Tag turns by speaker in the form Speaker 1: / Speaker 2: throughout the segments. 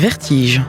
Speaker 1: Vertige.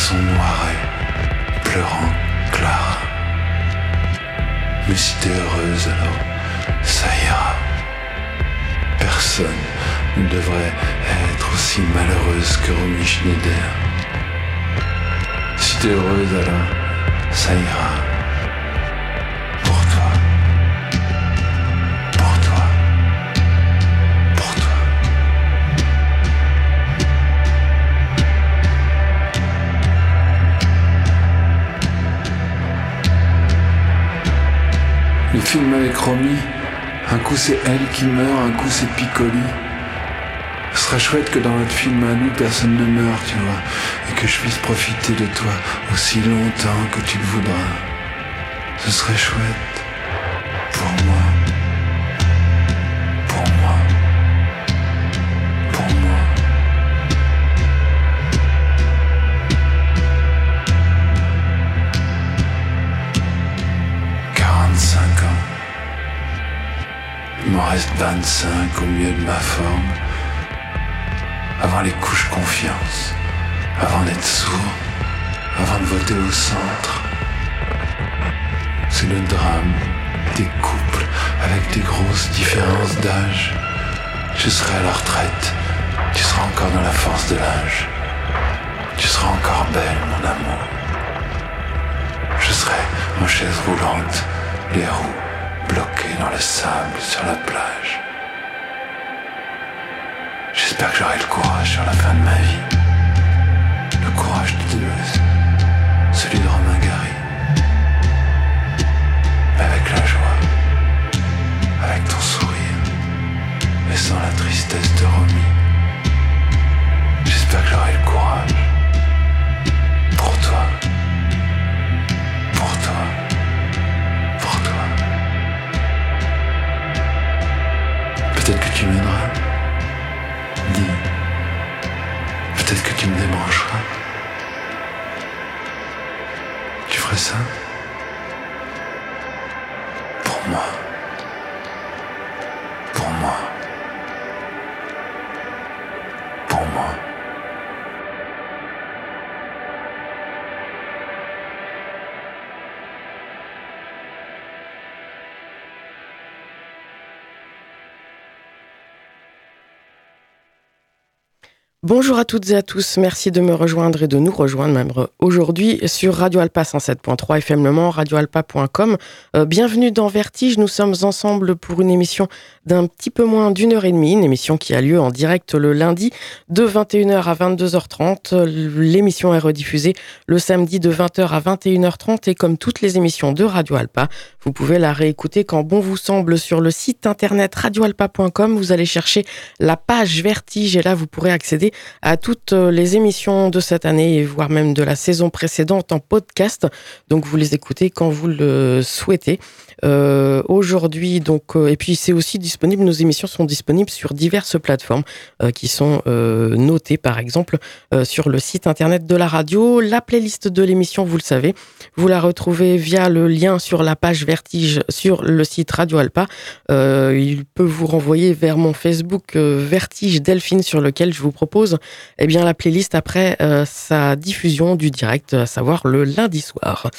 Speaker 2: garçon noiré, pleurant Clara. Mais si t'es heureuse, alors ça ira. Personne ne devrait être aussi malheureuse que Romy Schneider. Si t'es heureuse, alors ça ira. Film avec Romy, un coup c'est elle qui meurt, un coup c'est Piccoli. Ce serait chouette que dans notre film à nous, personne ne meurt, tu vois, et que je puisse profiter de toi aussi longtemps que tu le voudras. Ce serait chouette reste 25 au milieu de ma forme, avant les couches confiance, avant d'être sourd, avant de voter au centre. C'est le drame des couples avec des grosses différences d'âge. Je serai à la retraite, tu seras encore dans la force de l'âge. Tu seras encore belle, mon amour. Je serai en chaise roulante, les roues bloqué dans le sable sur la plage. J'espère que j'aurai le courage sur la fin de ma vie.
Speaker 1: Bonjour à toutes et à tous, merci de me rejoindre et de nous rejoindre même aujourd'hui sur Radio Alpa 107.3 FM Le Mans, radioalpa.com. Euh, bienvenue dans Vertige, nous sommes ensemble pour une émission d'un petit peu moins d'une heure et demie, une émission qui a lieu en direct le lundi de 21h à 22h30. L'émission est rediffusée le samedi de 20h à 21h30 et comme toutes les émissions de Radio Alpa, vous pouvez la réécouter quand bon vous semble sur le site internet radioalpa.com. Vous allez chercher la page Vertige et là vous pourrez accéder accéder à toutes les émissions de cette année voire même de la saison précédente en podcast. Donc vous les écoutez quand vous le souhaitez. Euh, aujourd'hui, donc, euh, et puis c'est aussi disponible. Nos émissions sont disponibles sur diverses plateformes euh, qui sont notées, par exemple, sur le site internet de la radio. La playlist de l'émission, vous le savez, vous la retrouvez via le lien sur la page Vertige sur le site Radio Alpa. il peut vous renvoyer vers mon Facebook Vertige Delphine, sur lequel je vous propose, eh bien, la playlist après sa diffusion du direct, à savoir le lundi soir.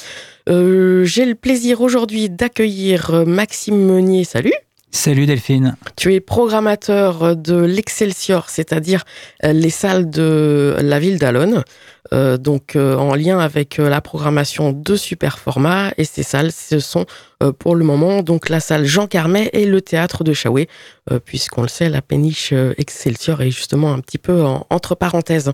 Speaker 1: Euh, j'ai le plaisir aujourd'hui d'accueillir euh, Maxime Meunier. Salut.
Speaker 3: Salut Delphine.
Speaker 1: Tu es programmateur de l'Excelsior, c'est-à-dire euh, les salles de la ville d'Alonne, donc en lien avec la programmation de super format. Et ces salles, ce sont pour le moment donc la salle Jean Carmet et le théâtre de Chaoué, puisqu'on le sait, la péniche Excelsior est justement un petit peu entre parenthèses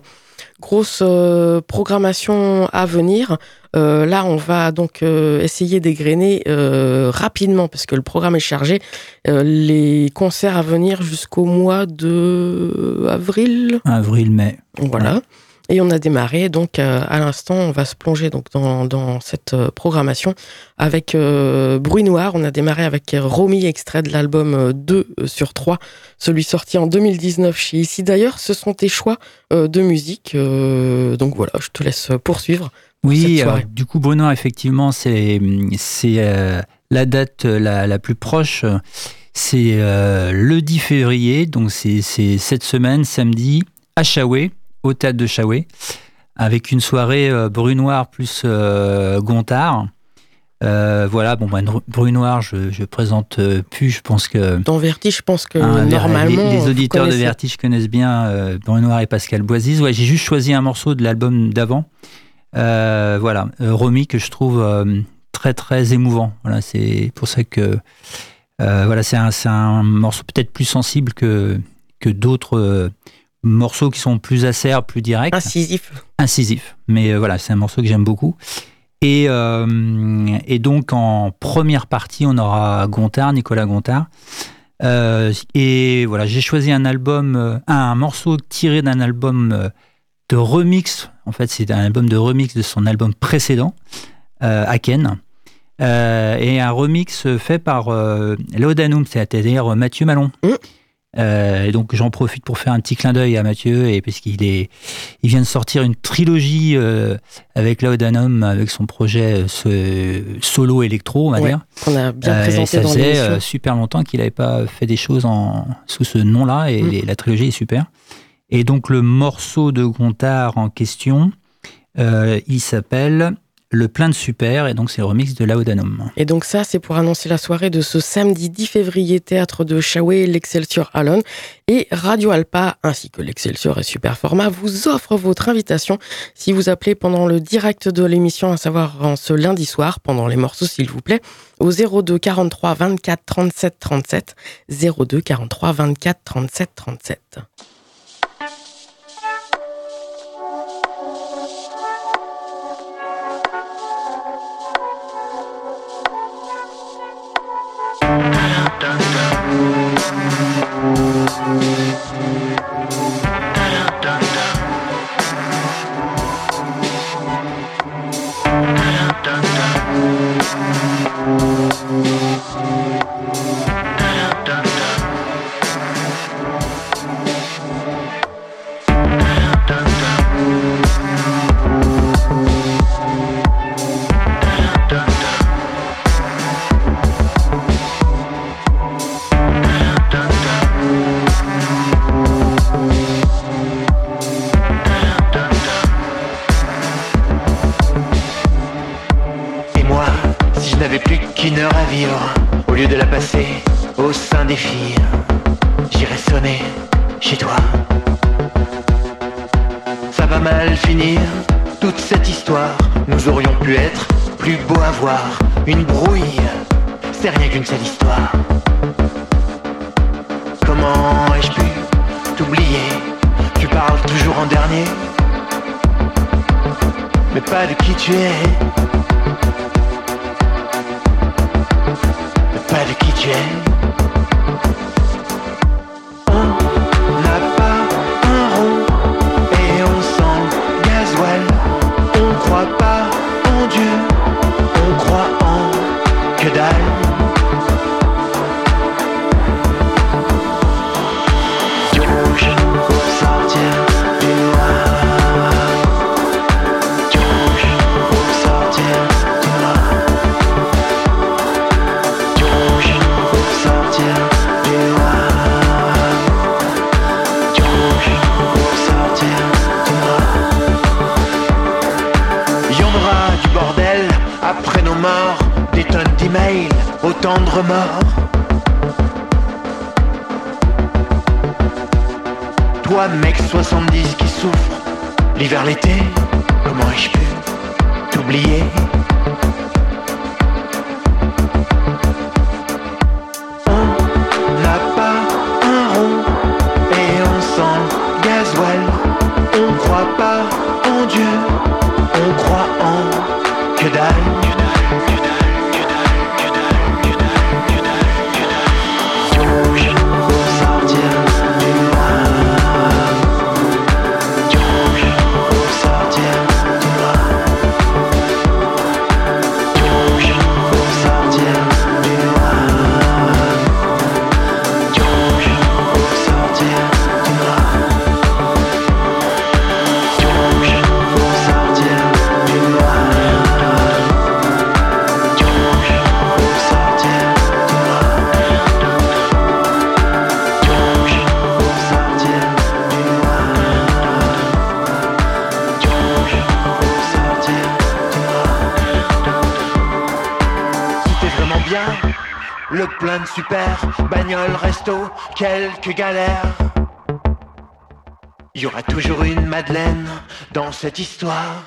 Speaker 1: grosse euh, programmation à venir. Euh, là, on va donc euh, essayer d'égrener rapidement parce que le programme est chargé. les concerts à venir jusqu'au mois de avril.
Speaker 3: Avril-mai.
Speaker 1: Voilà. Et on a démarré, donc euh, à l'instant, on va se plonger donc dans, dans cette euh, programmation avec euh, Bruit Noir. On a démarré avec Romy, extrait de l'album 2 sur 3, celui sorti en 2019 chez Ici. D'ailleurs, ce sont tes choix de musique. donc voilà, je te laisse poursuivre.
Speaker 3: Oui, du coup, Bruit Noir, effectivement, c'est la date la, la, plus proche. C'est le 10 février, donc c'est cette semaine, samedi, à Chaoué au théâtre de Chaoué, avec une soirée euh, Brunoir plus euh, Gontard. Euh, voilà, bon, bah, Brunoir, je, je présente plus. Je pense que.
Speaker 1: Dans Vertige, je pense que normalement.
Speaker 3: Les, auditeurs de Vertige connaissent bien Brunoir et Pascal Boisis. Ouais, j'ai juste choisi un morceau de l'album d'avant. voilà, Romy, que je trouve très, très émouvant. Voilà, c'est pour ça que. voilà, c'est un, un, morceau peut-être plus sensible que, que d'autres morceaux qui sont plus acerbes, plus directs.
Speaker 1: Incisifs.
Speaker 3: Incisifs. Mais euh, voilà, c'est un morceau que j'aime beaucoup. Et, euh, et, donc en première partie, on aura Gontard, Nicolas Gontard. Euh, et voilà, j'ai choisi un album, un morceau tiré d'un album de remix. En fait, c'est un album de remix de son album précédent, Aken. et un remix fait par Laudanum, c'est-à-dire Mathieu Malon. Mmh. Euh, et donc j'en profite pour faire un petit clin d'œil à Mathieu et puisqu'il est, il vient de sortir une trilogie euh, avec Laudanum, avec son projet ce solo électro, on va dire.
Speaker 1: On a bien euh, présenté ça faisait
Speaker 3: super longtemps qu'il n'avait pas fait des choses en, sous ce nom-là et mm. la trilogie est super. Et donc le morceau de Gontard en question, il s'appelle le plein de super, et donc c'est le remix de Laudanum.
Speaker 1: Et donc ça, c'est pour annoncer la soirée de ce samedi 10 février, théâtre de Chaoué, l'Excelsior Alon et Radio Alpa, ainsi que l'Excelsior et Super Format, vous offrent votre invitation si vous appelez pendant le direct de l'émission, à savoir en ce lundi soir, pendant les morceaux s'il vous plaît, au 02 43 24 37 37, 02 43 24 37 37.
Speaker 4: à vivre, au lieu de la passer au sein des filles, j'irai sonner chez toi. Ça va mal finir, toute cette histoire, nous aurions pu être plus beau à voir, une brouille, c'est rien qu'une seule histoire. Comment ai-je pu t'oublier? Tu parles toujours en dernier, mais pas de qui tu es. Better kitchen.
Speaker 1: Cette histoire.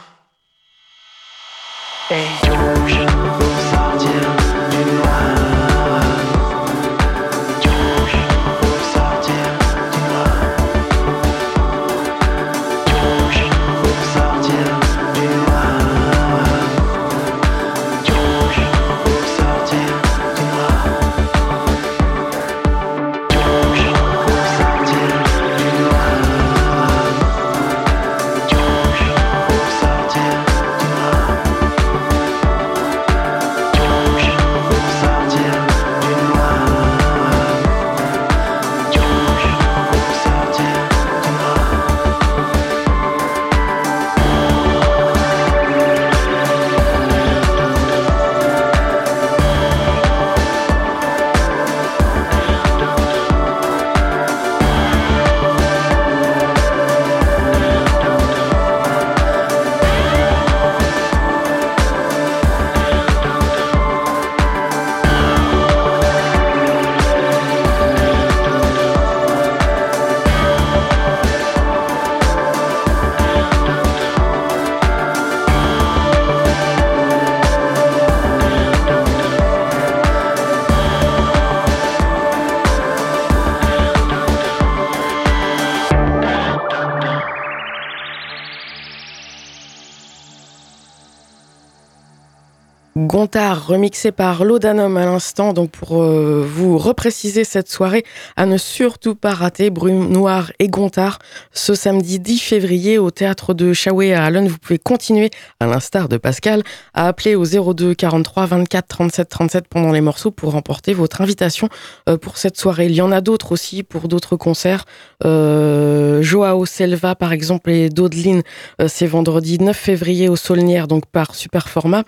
Speaker 1: Remixé par Laudanum à l'instant, donc pour euh, vous repréciser cette soirée, à ne surtout pas rater Brume Noire et Gontard ce samedi 10 février au théâtre de Chaoué à Allen. Vous pouvez continuer, à l'instar de Pascal, à appeler au 02 43 24 37 37 pendant les morceaux pour remporter votre invitation euh, pour cette soirée. Il y en a d'autres aussi pour d'autres concerts. Euh, Joao Selva, par exemple, et Dodeline, euh, c'est vendredi 9 février au Saulnière, donc par super format.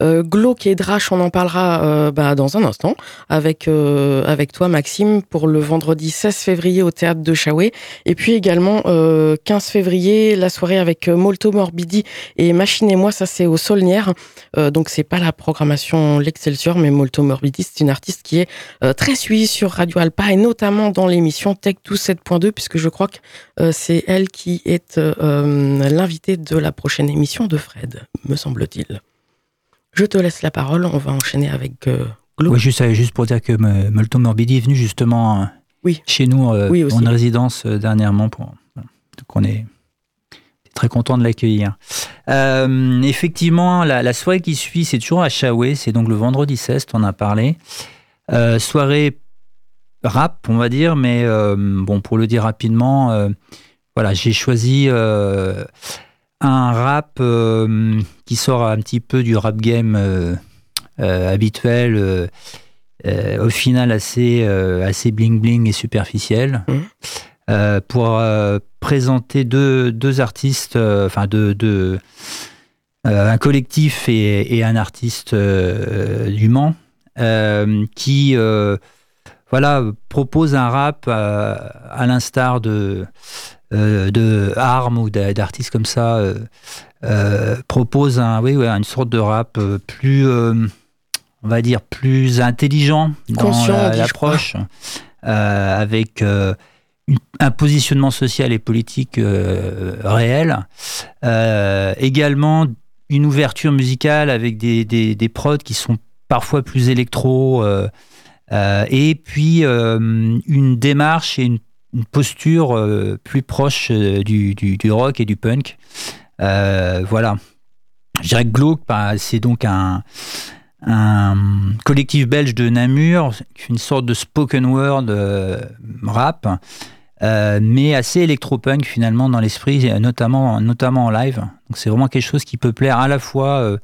Speaker 1: Glauque et Drache, on en parlera euh, bah, dans un instant avec, euh, avec toi, Maxime, pour le vendredi 16 février au théâtre de Chaoué. Et puis également, 15 euh, février, la soirée avec Molto Morbidi et Machine et moi, ça c'est au Saulnière. donc c'est pas la programmation L'Excelsior, mais Molto Morbidi, c'est une artiste qui est très suivie sur Radio Alpa et notamment dans l'émission Tech 12 7.2, puisque je crois que c'est elle qui est l'invitée de la prochaine émission de Fred, me semble-t-il. Je te laisse la parole, on va enchaîner avec euh,
Speaker 3: Oui, juste, juste pour dire que Molto Morbidi est venu justement euh, oui. chez nous euh, en résidence dernièrement. Pour, donc on est très content de l'accueillir. effectivement, la, soirée qui suit, c'est toujours à Chaoué, c'est donc le vendredi 16, on a parlé. soirée rap, on va dire, mais bon, pour le dire rapidement, voilà, j'ai choisi un rap euh, qui sort un petit peu du rap game euh, euh, habituel, au final assez, assez bling bling et superficiel, mmh. pour présenter deux, deux artistes, enfin deux, un collectif et, un artiste du Mans, qui voilà, propose un rap à l'instar de euh, de armes ou d'artistes comme ça euh, euh, propose un, oui, une sorte de rap plus on va dire, plus intelligent dans l'approche, avec un positionnement social et politique réel. également une ouverture musicale avec des, des, des prods qui sont parfois plus électro, et puis une démarche et une posture euh, plus proche euh, du, rock et du punk. Euh, voilà. Je dirais que Glauque, bah, c'est donc un, un, collectif belge de Namur, une sorte de spoken word rap, mais assez électropunk finalement dans l'esprit, notamment, notamment en live. Donc c'est vraiment quelque chose qui peut plaire à la fois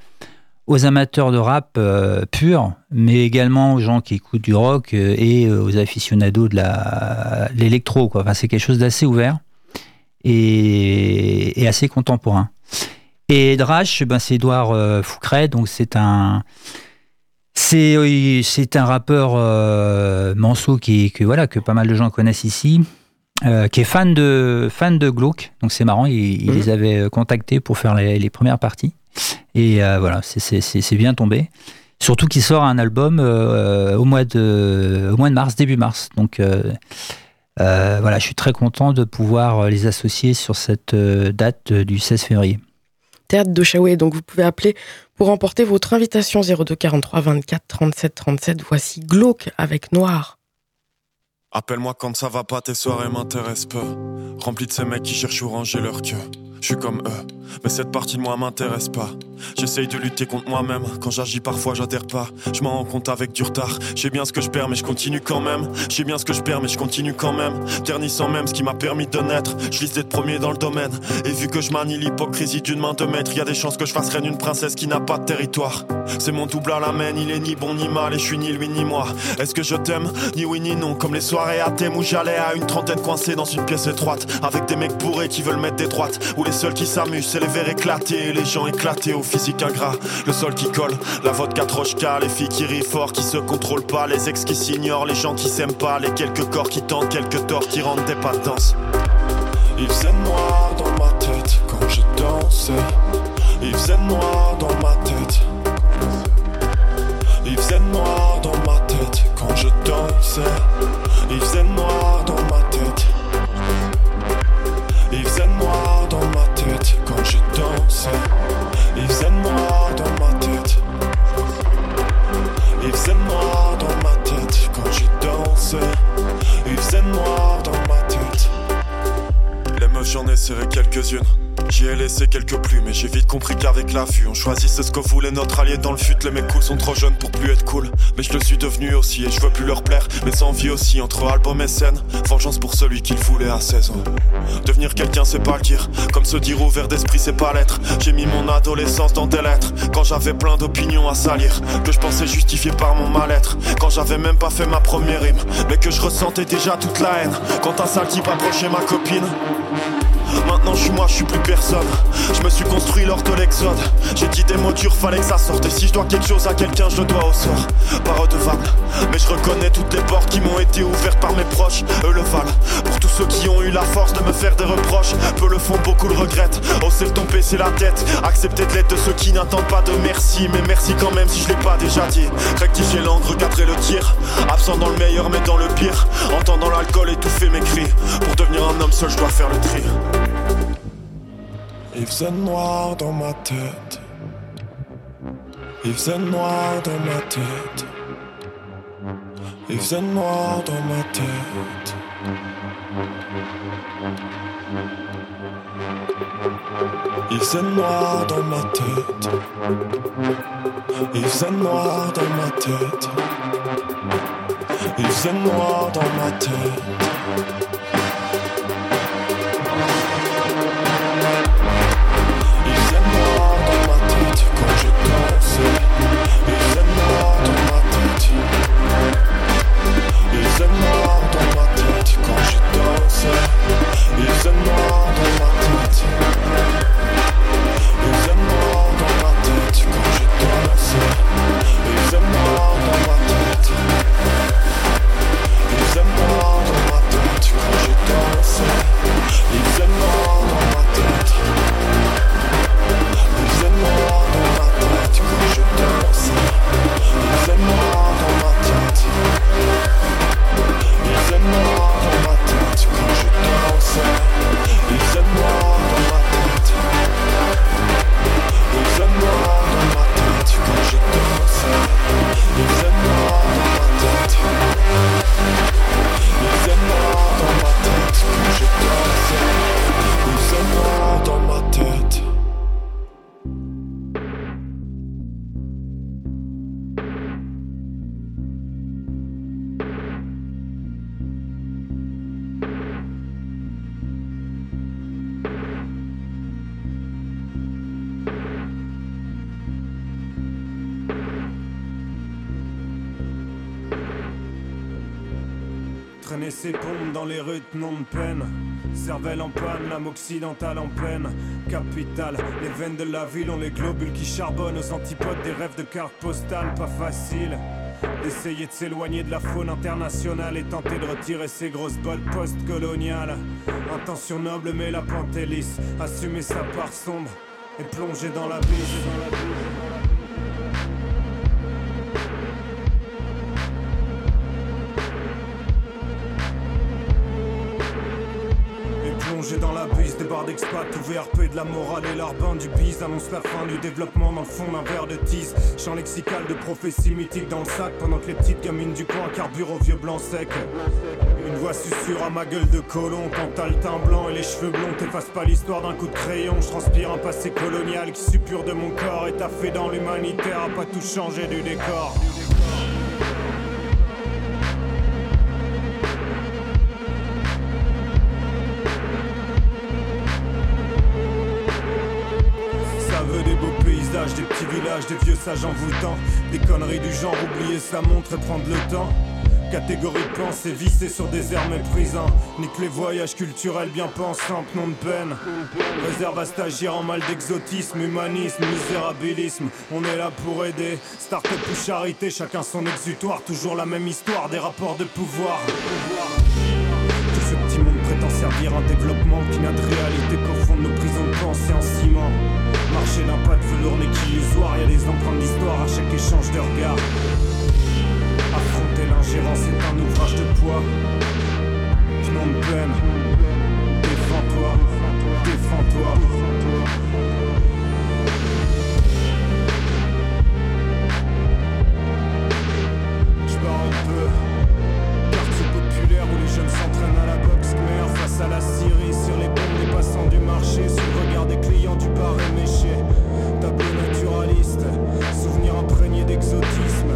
Speaker 3: aux amateurs de rap euh, pur, mais également aux gens qui écoutent du rock euh, et euh, aux aficionados de l'électro. Enfin, c'est quelque chose d'assez ouvert et, assez contemporain. Et Drash, ben, c'est Edouard Foucret, donc c'est un c'est c'est un rappeur manceau qui que voilà que pas mal de gens connaissent ici. qui est fan de fan de Glauque, donc c'est marrant, il, mhm. les avait contactés pour faire les premières parties. Et euh, voilà, c'est bien tombé. Surtout qu'il sort un album euh, au, mois de, au mois de mars, début mars. Donc euh, voilà, je suis très content de pouvoir les associer sur cette date du 16 février.
Speaker 1: Théâtre de Chaoué, donc vous pouvez appeler pour emporter votre invitation 02 43 24 37 37. Voici Glauque avec Noir.
Speaker 5: Appelle-moi quand ça va pas, tes soirées m'intéressent peu. Rempli de ces mecs qui cherchent où ranger leur queue. Je suis comme eux, mais cette partie de moi m'intéresse pas. J'essaye de lutter contre moi-même. Quand j'agis parfois, j'adhère pas. Je m'en rends compte avec du retard. J'ai bien ce que je perds, mais je continue quand même. J'ai bien ce que je perds, mais je continue quand même. Ternissant même ce qui m'a permis de naître. Je lise d'être premier dans le domaine. Et vu que je manie l'hypocrisie d'une main de maître, y a des chances que je fasse reine une princesse qui n'a pas de territoire. C'est mon double à la main, il est ni bon ni mal, et je suis ni lui ni moi. Est-ce que je t'aime? Ni oui ni non. Comme les soirées à thème où j'allais à une trentaine coincée dans une pièce étroite. Avec des mecs bourrés qui veulent mettre des droites seuls qui s'amusent, c'est les verres éclatés, les gens éclatés au physique ingrat. Le sol qui colle, la vodka trochka, les filles qui rient fort, qui se contrôlent pas, les ex qui s'ignorent, les gens qui s'aiment pas, les quelques corps qui tentent, quelques torts qui rendent des pas de danse. Il faisait noir dans ma tête quand je dansais. Il faisait noir dans ma tête. Il faisait noir dans ma tête quand je dansais. Noir J'en ai serré quelques-unes. J'y ai laissé quelques plumes, mais j'ai vite compris qu'avec la vue, on choisissait ce que voulait notre allié dans le fut. Les mecs cool sont trop jeunes pour plus être cool, mais je le suis devenu aussi et je veux plus leur plaire. Mais sans vie aussi, entre album et scène, vengeance pour celui qu'il voulait à 16 ans. Devenir quelqu'un, c'est pas le dire, comme se dire ouvert d'esprit, c'est pas l'être. J'ai mis mon adolescence dans des lettres, quand j'avais plein d'opinions à salir, que je pensais justifier par mon mal-être. Quand j'avais même pas fait ma première rime, mais que je ressentais déjà toute la haine. Quand un sale type approchait ma copine. Maintenant je suis moi, je suis plus personne. Je me suis construit lors de l'exode. J'ai dit des mots durs, fallait que ça sorte. Et si je dois quelque chose à quelqu'un, je le dois au sort. Pas redevable, mais je reconnais toutes les portes qui m'ont été ouvertes par mes proches. Eux le valent. Pour tous ceux qui ont eu la force de me faire des reproches, peu le font, beaucoup le regrettent. Hausser le ton, c'est la tête. Accepter de l'aide de ceux qui n'attendent pas de merci. Mais merci quand même si je l'ai pas déjà dit. Rectifier l'encre, recadrer le tir. Absent dans le meilleur, mais dans le pire. Entendant l'alcool étouffer mes cris. Pour devenir un homme seul, je dois faire le tri. Il faisait noir dans ma tête. Il faisait noir dans ma tête. Il faisait noir dans ma tête. Il faisait noir dans ma tête. Il faisait noir dans ma tête. Il faisait noir dans ma tête. some more.
Speaker 6: Traîner ses pompes dans les rues nom de peine. Cervelle en panne, l'âme occidentale en peine. Capitale, les veines de la ville ont les globules qui charbonnent aux antipodes des rêves de cartes postales. Pas facile d'essayer de s'éloigner de la faune internationale et tenter de retirer ses grosses bottes post-coloniales. Intention noble mais la pente est lisse. Assumer sa part sombre et plonger dans la bise. J'ai d'expat, VRP de la morale et l'arbin du bise annonce la fin du développement dans le fond d'un verre de tease. Chant lexical de prophéties mythiques dans le sac pendant que les petites gamines du coin carburent au vieux blanc sec. Une voix susurre à ma gueule de colon quand t'as le teint blanc et les cheveux blonds t'efface pas l'histoire d'un coup de crayon. Je transpire un passé colonial qui suppure de mon corps et t'as fait dans l'humanitaire à pas tout changer du décor. Vieux sages envoûtants. Des conneries du genre, oublier sa montre et prendre le temps. Catégorie de pensée vissée sur des airs méprisants. Nique les voyages culturels bien pensants, nom de peine. Réserve à stagiaire en mal d'exotisme, humanisme, misérabilisme. On est là pour aider. Start-up ou charité, chacun son exutoire. Toujours la même histoire, des rapports de pouvoir. Tout ce petit monde prétend servir un développement qui n'a de réalité qu'au fond de nos prisons de pensée en ciment. Marcher d'un pas de velours n'est qu'illusoire, y a des empreintes d'histoire à chaque échange de regard. Affronter l'ingérence est un ouvrage de poids. Nom de peine, défends-toi, défends-toi. Clients du bar éméché. Tableau naturaliste, souvenir imprégné d'exotisme.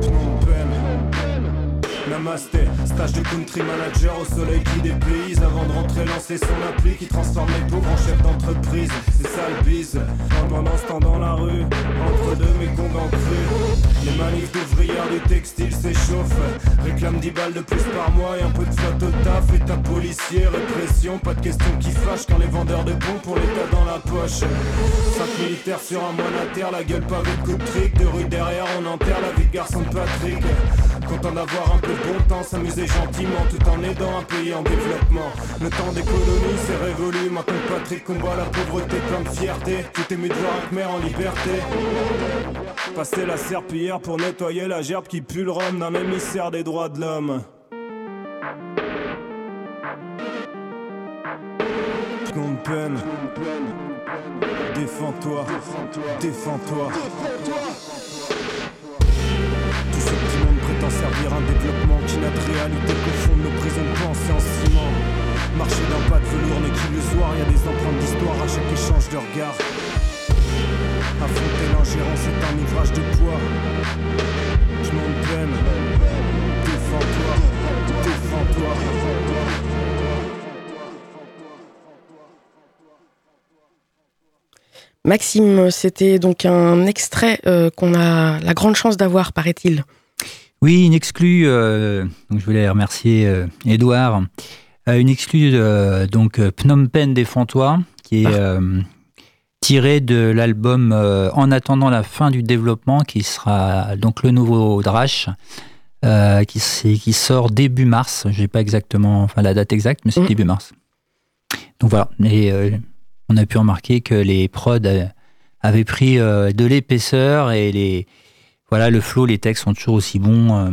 Speaker 6: Phnom Penh. Namasté, stage de country manager au soleil qui dépayse Avant de rentrer lancer son appli qui transforme les pauvres en chef d'entreprise. C'est ça le bise, pendant ce temps dans la rue Entre deux mes congs en cru Les manifs d'ouvrières du textile s'échauffent. Réclame 10 balles de plus par mois et un peu de flotte au taf. État policier, répression, pas de question qui fâche Quand les vendeurs de pompes pour l'état dans la poche. 5 militaires sur un moine à terre, la gueule pas de coup de trick De rue derrière on enterre la vie de garçon de Patrick Content d'avoir un peu de bon temps, s'amuser gentiment tout en aidant un pays en développement. Le temps des colonies s'est révolu, maintenant Patrick combat la pauvreté plein de fierté. Tout est mieux mère en liberté. Passer la serpillière pour nettoyer la gerbe qui pue le rhum d'un émissaire des droits de l'homme. De peine. Défends-toi, défends-toi. Servir un développement qui n'a de réalité qu'au fond de nos prisons de pensée en ciment. Marcher d'un pas de velours n'est qu'illusoire, y a des empreintes d'histoire à chaque échange de regard. Affronter l'ingérence est un ouvrage de poids. Je m'en peine. Défends-toi, défends-toi.
Speaker 1: Maxime, c'était donc un extrait euh, qu'on a la grande chance d'avoir, paraît-il.
Speaker 3: Oui, une exclue, euh, donc je voulais remercier euh, Edouard, euh, une exclue donc Phnom Penh Défends-toi, qui est ah. tirée de l'album En attendant la fin du développement, qui sera donc le nouveau Drash. qui, qui sort début mars, je n'ai pas exactement enfin, la date exacte, mais c'est mm. début mars. Donc voilà, et on a pu remarquer que les prods avaient pris de l'épaisseur et les, voilà, le flow, les textes sont toujours aussi bons. Euh.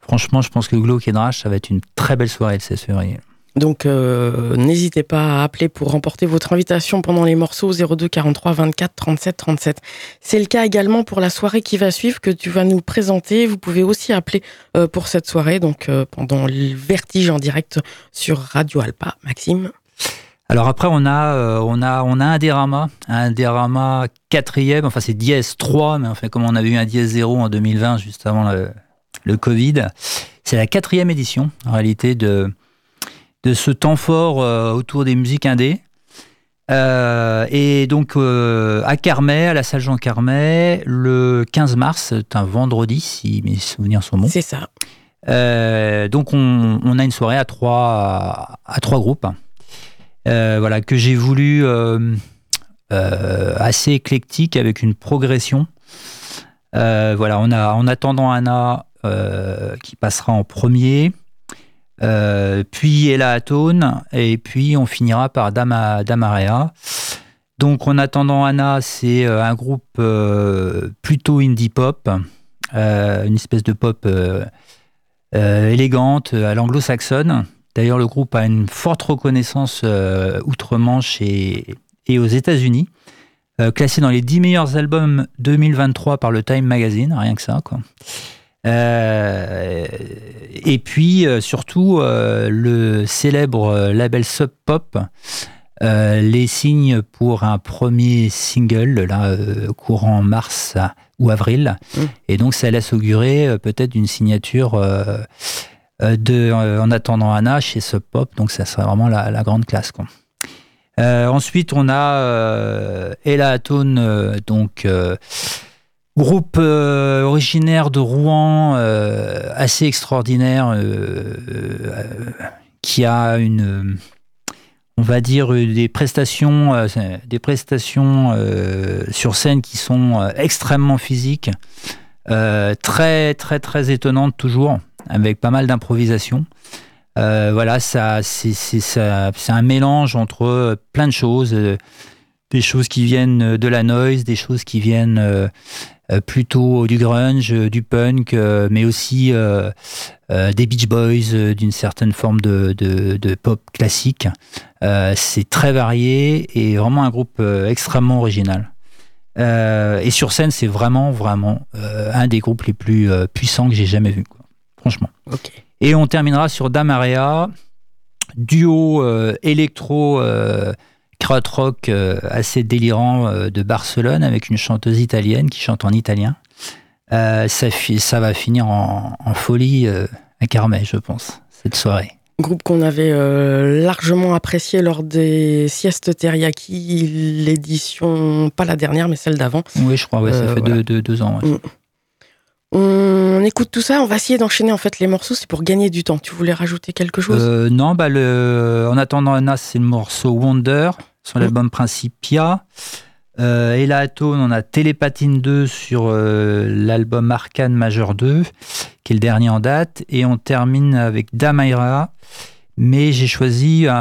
Speaker 3: franchement, je pense que Glauque et ça va être une très belle soirée le 16 février.
Speaker 1: Donc euh, n'hésitez pas à appeler pour remporter votre invitation pendant les morceaux 02 43 24 37 37. C'est le cas également pour la soirée qui va suivre que tu vas nous présenter. Vous pouvez aussi appeler euh, pour cette soirée, donc pendant le vertige en direct sur Radio Alpa. Maxime?
Speaker 3: Alors après, on a, euh, on a, on a un dérama, un dérama quatrième, enfin c'est dièse 3, mais enfin comme on avait eu un dièse 0 en 2020, juste avant le, le Covid. C'est la quatrième édition, en réalité, de, de ce temps fort euh, autour des musiques indées. Euh, et donc à Carmet, à la salle Jean Carmet, le 15 mars, c'est un vendredi, si mes souvenirs sont bons.
Speaker 1: C'est ça.
Speaker 3: donc on, a une soirée à trois, à trois groupes. Voilà, que j'ai voulu assez éclectique avec une progression. voilà, en attendant Anna qui passera en premier. Euh, puis Ella Atone, et puis on finira par Dama, Damarea. Donc en attendant Anna, c'est euh, un groupe euh, plutôt indie pop, une espèce de pop élégante à l'anglo-saxonne. D'ailleurs, le groupe a une forte reconnaissance outre-Manche et, et, aux États-Unis, classé dans les 10 meilleurs albums 2023 par le Time Magazine, rien que ça. Quoi. Euh, et puis euh, surtout euh, le célèbre label Sub Pop les signe pour un premier single là courant mars ou avril mmh. et donc ça laisse augurer peut-être une signature de en attendant Anna chez Sub Pop donc ça serait vraiment la, grande classe quoi. ensuite on a Ella Atone donc Groupe euh, originaire de Rouen, euh, assez extraordinaire, euh, qui a une, on va dire, des prestations, des prestations sur scène qui sont extrêmement physiques, très très très étonnantes toujours, avec pas mal d'improvisation. voilà, ça, c'est un mélange entre plein de choses, des choses qui viennent de la noise, des choses qui viennent euh, plutôt du grunge, euh, du punk, euh, mais aussi des Beach Boys, d'une certaine forme de, de, pop classique. c'est très varié et vraiment un groupe extrêmement original. et sur scène, c'est vraiment, vraiment un des groupes les plus puissants que j'ai jamais vu, franchement. Et on terminera sur Damaria, duo électro rock euh, assez délirant euh, de Barcelone avec une chanteuse italienne qui chante en italien. Euh, ça, ça, va finir en, folie à Carmet, je pense, cette soirée.
Speaker 1: Groupe qu'on avait largement apprécié lors des siestes teriyaki, l'édition, pas la dernière, mais celle d'avant.
Speaker 3: Oui, je crois, ouais, ça fait deux, ans. Mm.
Speaker 1: On écoute tout ça, on va essayer d'enchaîner en fait les morceaux, c'est pour gagner du temps. Tu voulais rajouter quelque chose?
Speaker 3: Non, bah le... en attendant Anna, c'est le morceau Wonder sur l'album Principia. Euh, et là, on a Télépatine 2 sur euh, l'album Arcane Majeur 2, qui est le dernier en date. Et on termine avec Damaira. Mais j'ai choisi euh,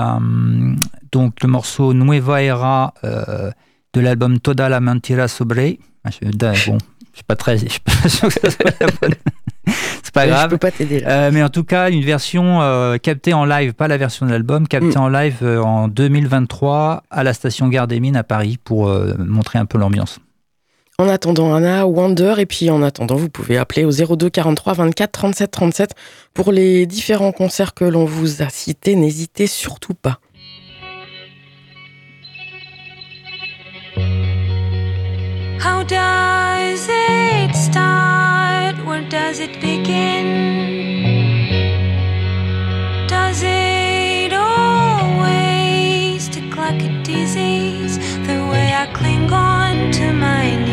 Speaker 3: donc le morceau Nueva Era de l'album Toda la Mentira Sobre. Ah, bon, je suis pas très. Je suis pas sûr que ça soit la bonne. c'est pas grave. Je
Speaker 1: peux pas t'aider.
Speaker 3: Euh, mais en tout cas, une version euh, captée en live, pas la version de l'album, captée mm. en live euh, en 2023 à la station Gare des Mines à Paris pour montrer un peu l'ambiance.
Speaker 1: En attendant, Anna, Wonder, et puis en attendant, vous pouvez appeler au 02 43 24 37 37 pour les différents concerts que l'on vous a cités. N'hésitez surtout pas. How does it start? Where does it begin? Does it always tick like a disease? The way I cling on to my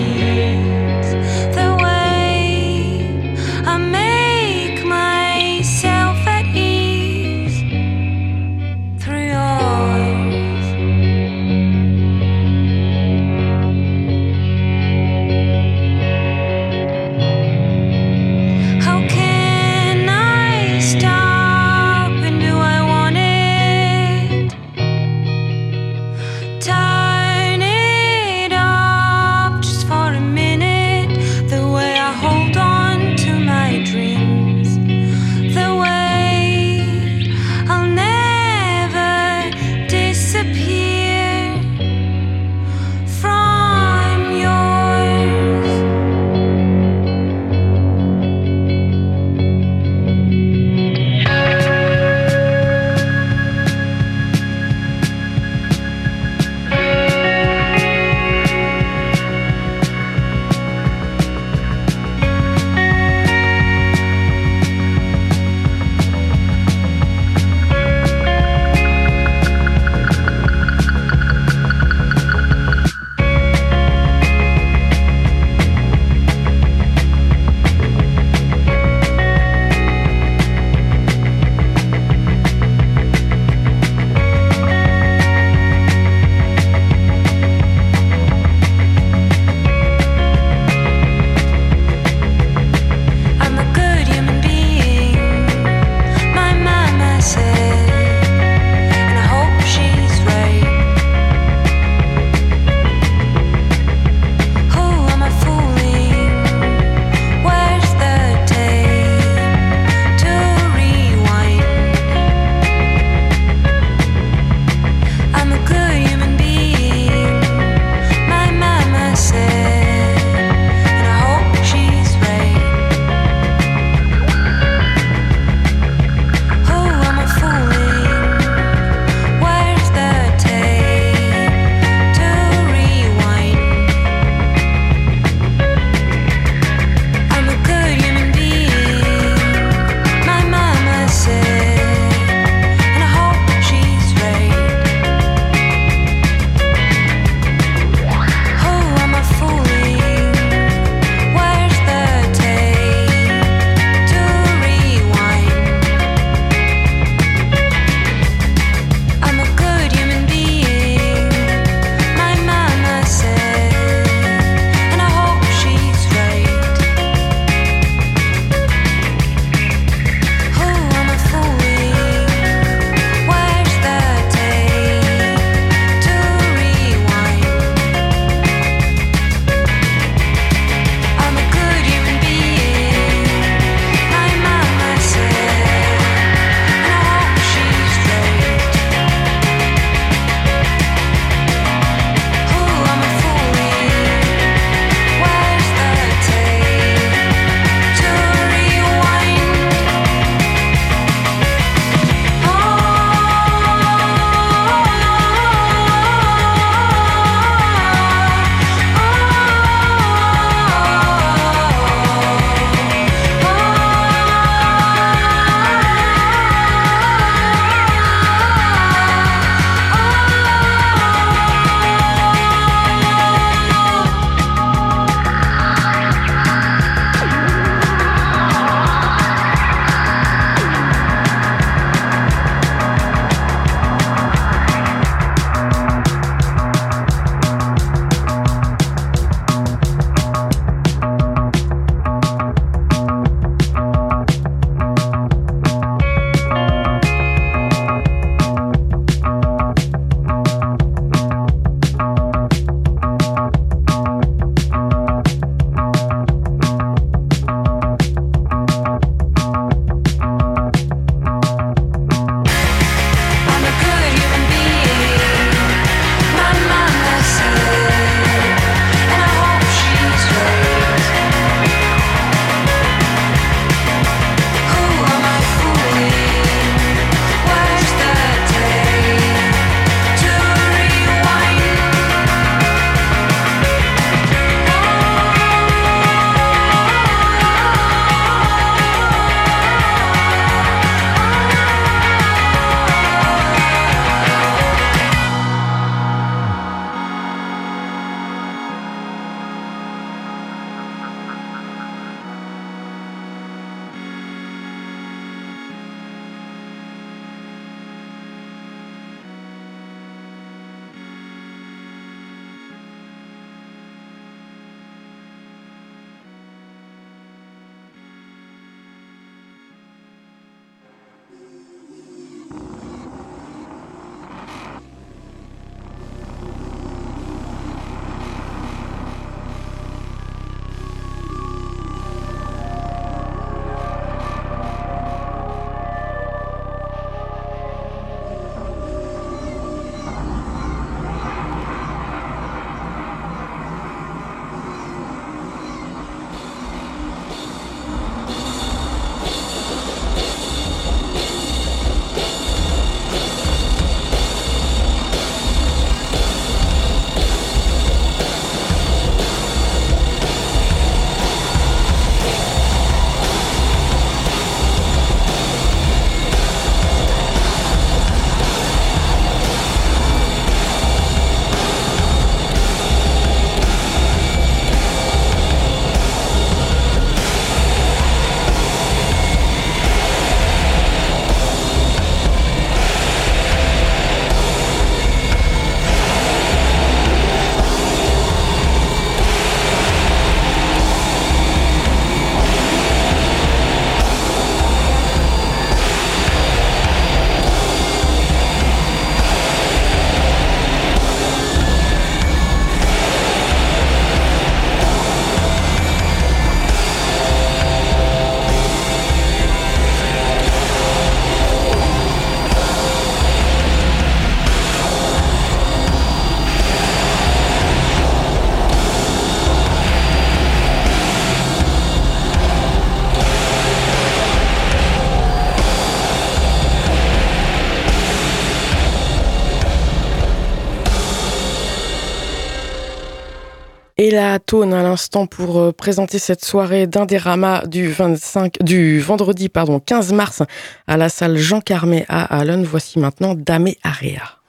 Speaker 7: Et la tone à l'instant pour euh, présenter cette soirée d'Indérama du 25, du vendredi, pardon, 15 mars à la salle Jean Carmet à Allen. Voici maintenant Dame Area.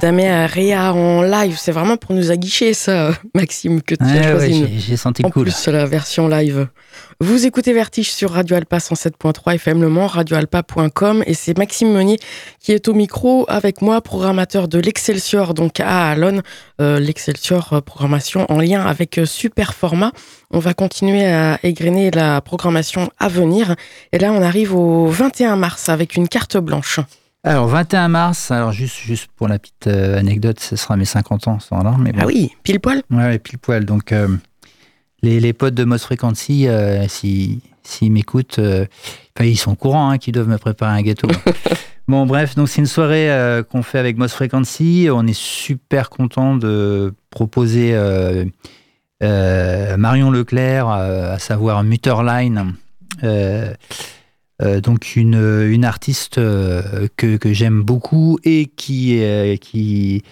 Speaker 1: Damé Réa en live. C'est vraiment pour nous aguicher, ça, Maxime, que tu
Speaker 3: Ouais,
Speaker 1: as choisi.
Speaker 3: j'ai- j'ai senti
Speaker 1: en
Speaker 3: là.
Speaker 1: plus, la version live. Vous écoutez Vertige sur Radio Alpa 107.3 FM Le Mans, radioalpa.com et c'est Maxime Meunier qui est au micro avec moi, programmateur de l'Excelsior, donc à Alon, euh, l'Excelsior euh, programmation en lien avec euh, Superformat. On va continuer à égrener la programmation à venir. Et là, on arrive au 21 mars avec une carte blanche.
Speaker 3: Alors, 21 mars, alors juste, juste pour la petite euh, anecdote, ce sera mes 50 ans ce soir-là. Mais bon.
Speaker 1: Ah oui, pile poil.
Speaker 3: Ouais, pile poil. Donc, euh, les, les potes de Moss Frequency, euh, s'ils s'ils m'écoutent, euh, ils sont au courant hein, qu'ils doivent me préparer un gâteau. bon, bref, donc c'est une soirée qu'on fait avec Moss Frequency. On est super content de proposer Marion Leclerc, à savoir Mutterline. Euh, euh, donc une, une artiste euh, que, que j'aime beaucoup et qui, euh, qui,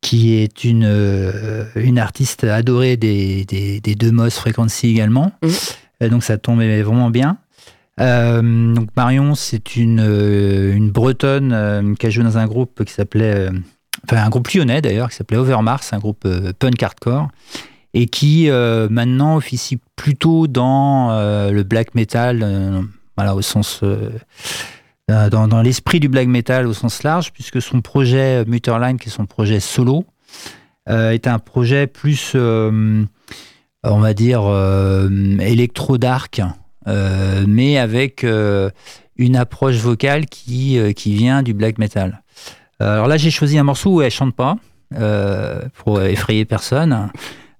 Speaker 3: qui est une, euh, une artiste adorée des, des, des deux Moss Frequency également. Euh, donc ça tombait vraiment bien. Euh, donc Marion, c'est une, euh, une bretonne euh, qui a joué dans un groupe qui s'appelait, euh, enfin un groupe lyonnais d'ailleurs, qui s'appelait Overmars, un groupe euh, punk hardcore, et qui euh, maintenant officie plutôt dans euh, le black metal, euh, voilà au sens euh, euh, dans, l'esprit du black metal au sens large, puisque son projet euh, Mutterline, qui est son projet solo, est un projet plus, on va dire, électro-dark, mais avec une approche vocale qui, qui vient du black metal. Alors là, j'ai choisi un morceau où elle chante pas, pour effrayer personne,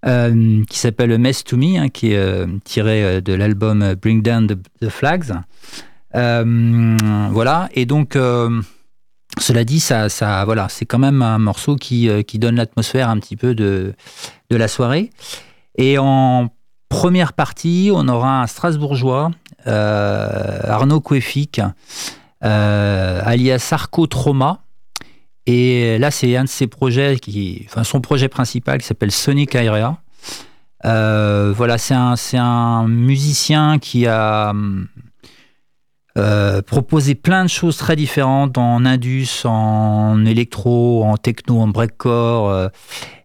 Speaker 3: euh, qui s'appelle Mess to Me, hein, qui est euh, tiré euh, de l'album Bring Down the, Flags. Voilà, et donc, cela dit, ça, voilà, c'est quand même un morceau qui, donne l'atmosphère un petit peu de, la soirée. Et en première partie, on aura un Strasbourgeois, Arnaud euh, alias Sarko Trauma. Et là, c'est un de ses projets, qui, enfin son projet principal qui s'appelle Sonic Area. Euh, voilà, c'est un, musicien qui a euh, proposé plein de choses très différentes en indus, en électro, en techno, en breakcore, euh,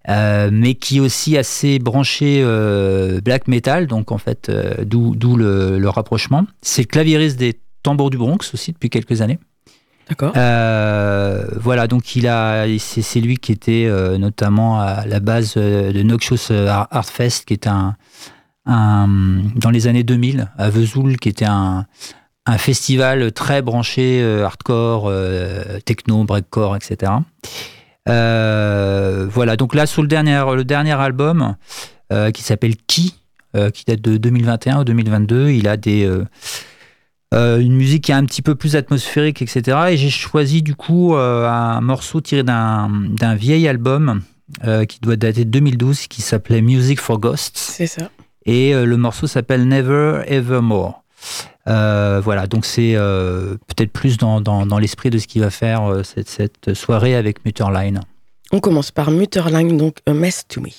Speaker 3: euh, mais qui est aussi assez branché euh, black metal, donc en fait, euh, d'où le, le rapprochement. C'est le claviériste des Tambours du Bronx aussi depuis quelques années.
Speaker 1: D'accord.
Speaker 3: Euh, voilà, donc il a, c'est lui qui était euh, notamment à la base euh, de Noxious Art Fest, qui est un, dans les années 2000 à Vesoul, qui était un, festival très branché hardcore, techno, breakcore, etc. Voilà, donc là sur le dernier, le dernier album qui s'appelle Qui, qui date de 2021 ou 2022, il a des euh, une musique qui est un petit peu plus atmosphérique, etc. Et j'ai choisi du coup euh, un morceau tiré d'un d'un vieil album euh, qui doit dater de 2012, qui s'appelait Music for Ghosts.
Speaker 1: C'est ça.
Speaker 3: Et le morceau s'appelle Never Evermore. Voilà, donc c'est peut-être plus dans, dans, dans l'esprit de ce qu'il va faire cette, cette soirée avec Mutterline.
Speaker 1: On commence par Mutterline, donc A Mess to Me.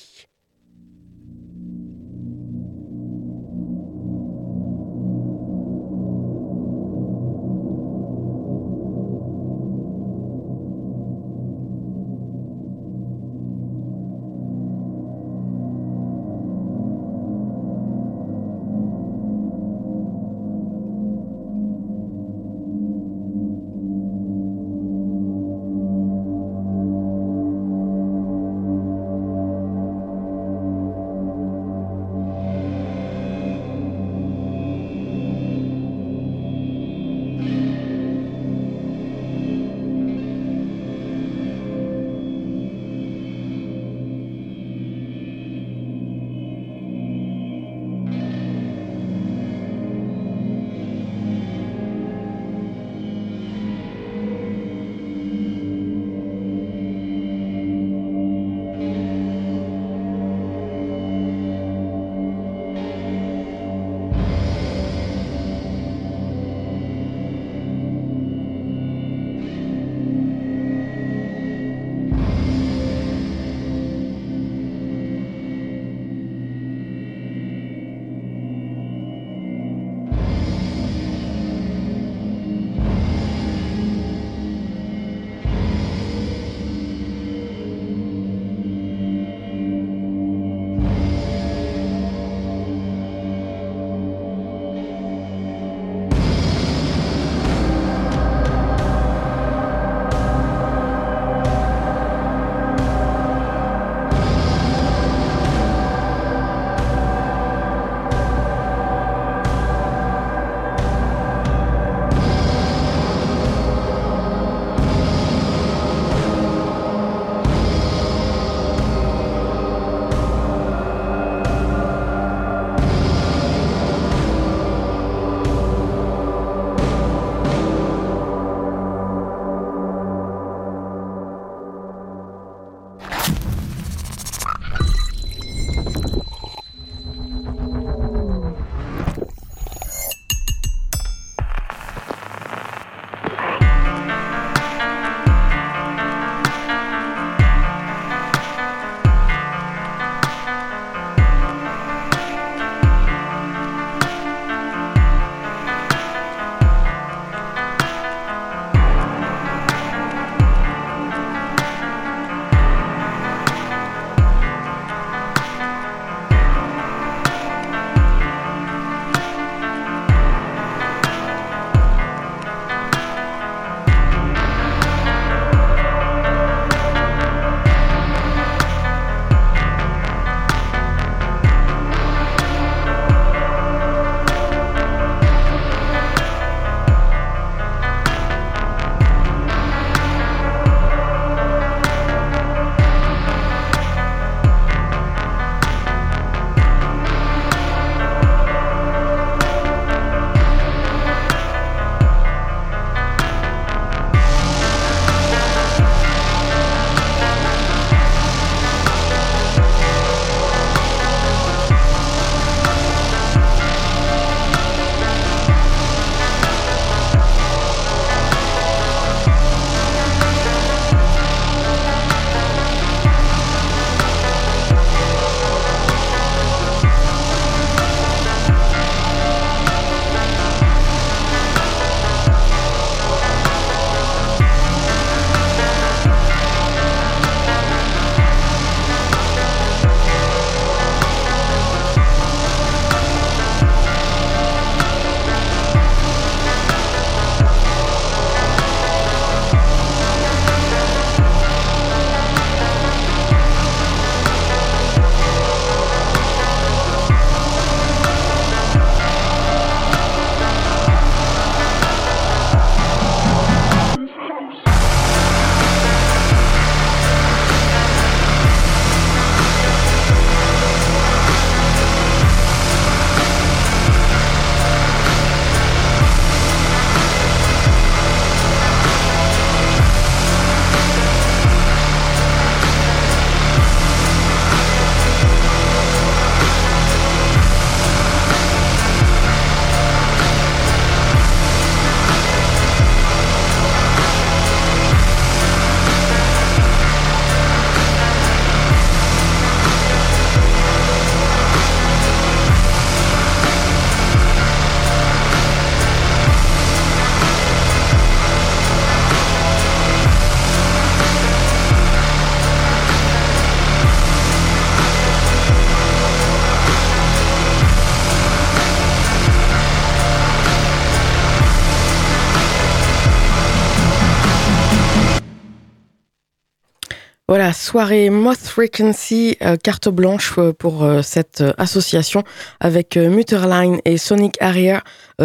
Speaker 1: Soirée Moth Frequency, euh, carte blanche euh, pour euh, cette association avec Mutterline et Sonic Harrier.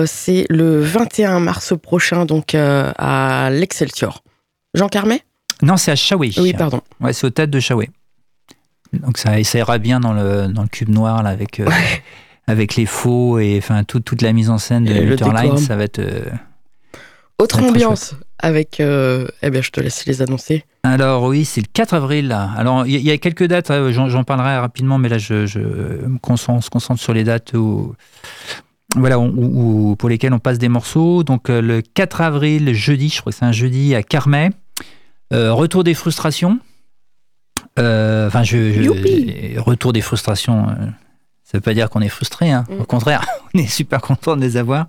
Speaker 1: C'est le 21 mars prochain, donc à l'Excelsior. Jean Carmet?
Speaker 3: Non, c'est à Chaoué.
Speaker 1: Oui, pardon.
Speaker 3: Ouais, c'est au tête de Chaoué. Donc ça, ça ira bien dans le, dans le cube noir là, avec, avec les faux et enfin toute la mise en scène de Mutterline. Ça va être.
Speaker 1: Autre ambiance avec. eh bien, je te laisse les annoncer.
Speaker 3: Alors oui, c'est le 4 avril. Alors il y, a quelques dates, hein, j'en parlerai rapidement, mais là je, me concentre, concentre, sur les dates où, voilà, pour lesquelles on passe des morceaux. Donc euh, le 4 avril, jeudi, je crois que c'est un jeudi à Carmet. Euh, retour des frustrations. Euh, enfin, je, retour des frustrations. ça ne veut pas dire qu'on est frustré, hein. mm. au contraire, on est super content de les avoir.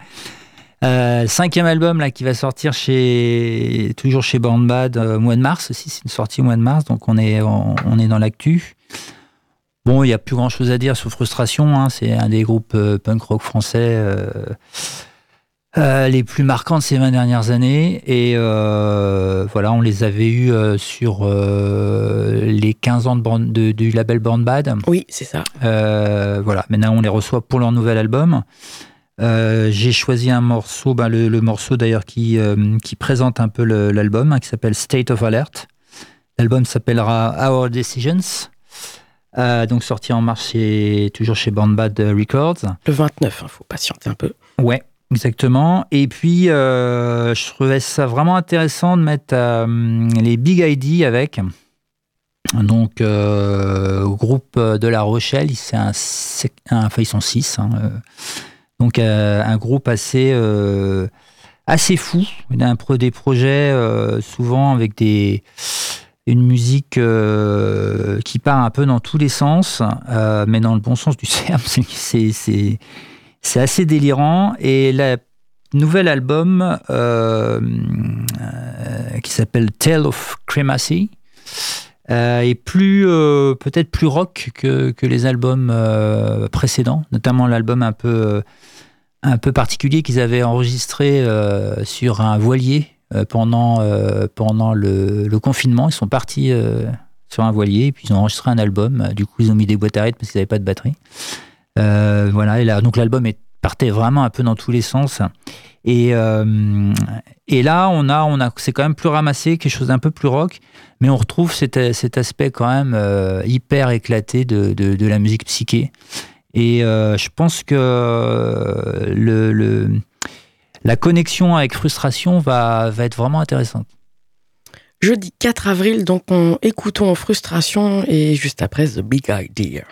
Speaker 3: Euh, cinquième album là qui va sortir chez toujours chez Born Bad euh, au mois de mars aussi, c'est une sortie au mois de mars, donc on est on, est dans l'actu. Bon, il n'y a plus grand chose à dire sur Frustration, hein, c'est un des groupes euh, punk rock français les plus marquants de ces 20 dernières années. Et voilà, on les avait eus sur les 15 ans de, du label Born Bad.
Speaker 1: Oui, c'est ça.
Speaker 3: voilà, maintenant on les reçoit pour leur nouvel album. Euh, j'ai choisi un morceau, ben le, morceau d'ailleurs qui, euh, qui présente un peu l'album, hein, qui s'appelle State of Alert. L'album s'appellera Our Decisions. Euh, donc sorti en mars toujours chez Bad Records.
Speaker 1: Le 29, il hein, faut patienter un peu.
Speaker 3: Ouais, exactement. Et puis, je trouvais ça vraiment intéressant de mettre les Big ID avec. Donc, groupe de La Rochelle, c'est un, enfin, ils sont six. Hein, donc euh, un groupe assez euh, assez fou, un des projets euh, souvent avec des une musique qui part un peu dans tous les sens, mais dans le bon sens du terme. C'est assez délirant et le nouvel album qui s'appelle Tale of Cremacy est plus peut-être plus rock que, les albums précédents, notamment l'album un peu un peu particulier qu'ils avaient enregistré euh, sur un voilier euh, pendant, euh, pendant le, confinement. Ils sont partis sur un voilier, puis ils ont enregistré un album. Du coup, ils ont mis des boîtes à rythme parce qu'ils n'avaient pas de batterie. voilà, et là, donc l'album partait vraiment un peu dans tous les sens. Et, et là, on a, on a, c'est quand même plus ramassé, quelque chose d'un peu plus rock, mais on retrouve cet, aspect quand même hyper éclaté de, de, la musique psyché. Et euh, je pense que euh, le, la connexion avec frustration va, va être vraiment intéressante.
Speaker 1: Jeudi 4 avril, donc on écoutons frustration et juste après The Big Idea.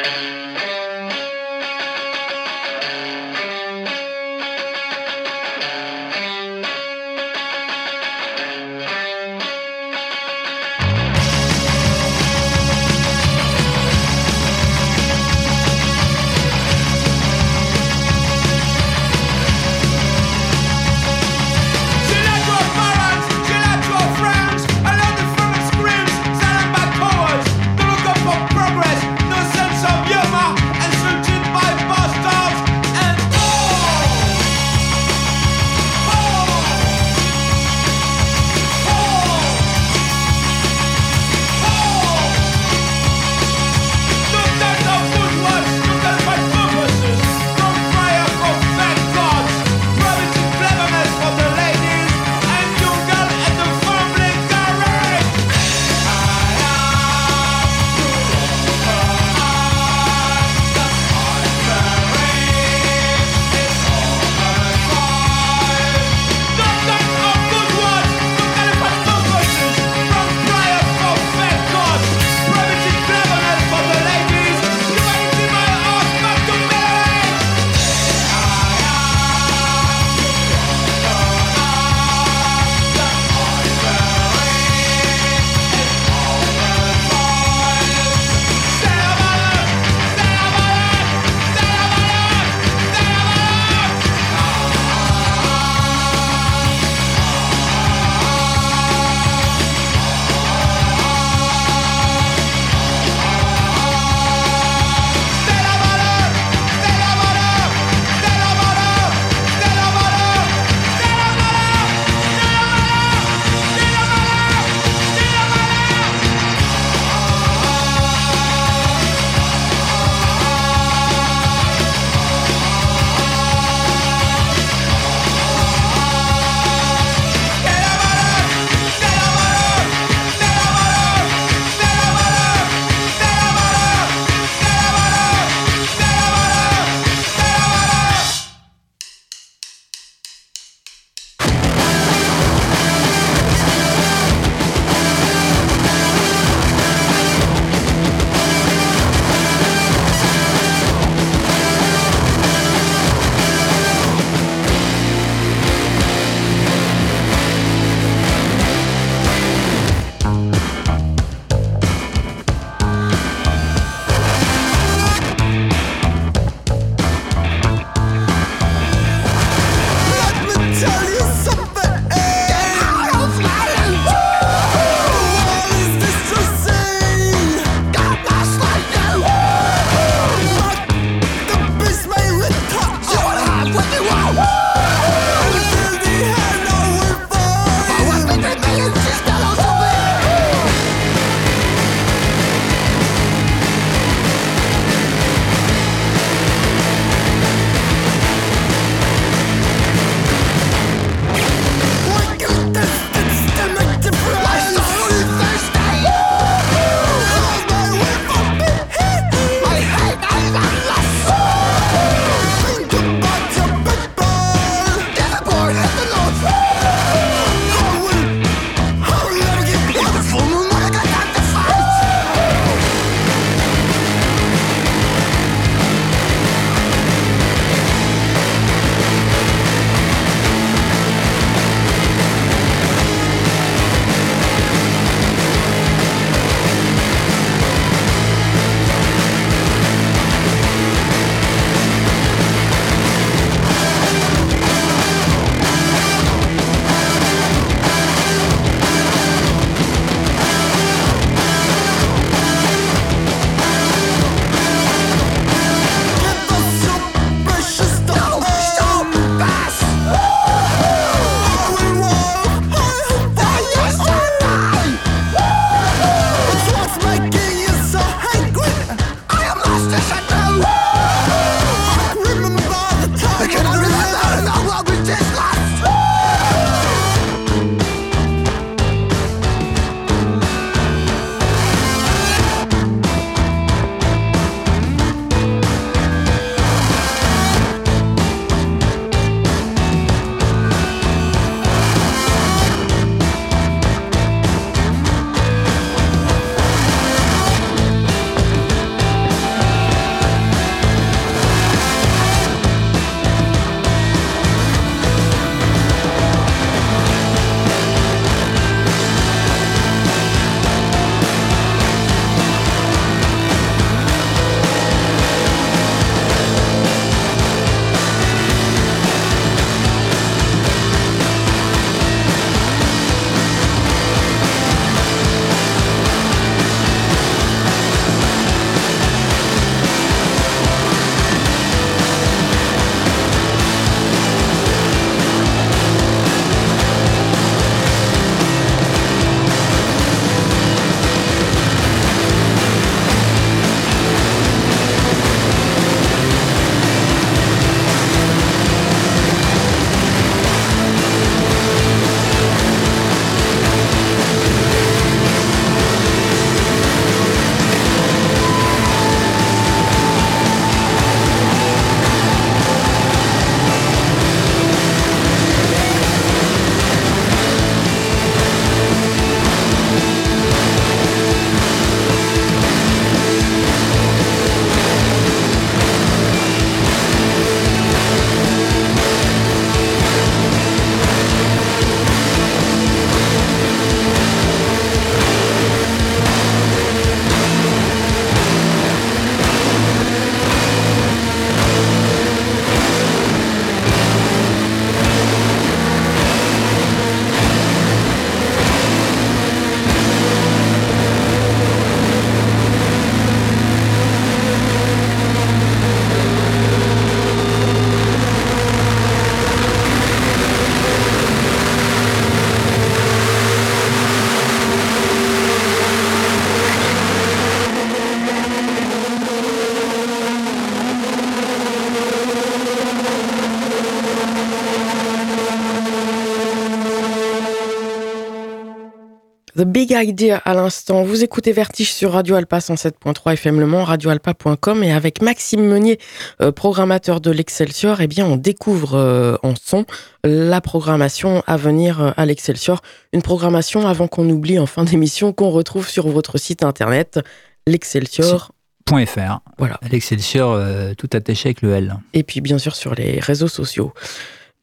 Speaker 1: Big Idea à l'instant. Vous écoutez Vertige sur Radio Alpa 107.3 FM Le Mans, radioalpa.com et avec Maxime Meunier, euh, programmateur de l'Excelsior, eh bien, on découvre euh, en son la programmation à venir euh, à l'Excelsior. Une programmation avant qu'on oublie en fin d'émission qu'on retrouve sur votre site internet l'excelsior.fr.
Speaker 3: Voilà. L'Excelsior tout attaché avec le L.
Speaker 1: Et puis bien sûr sur les réseaux sociaux.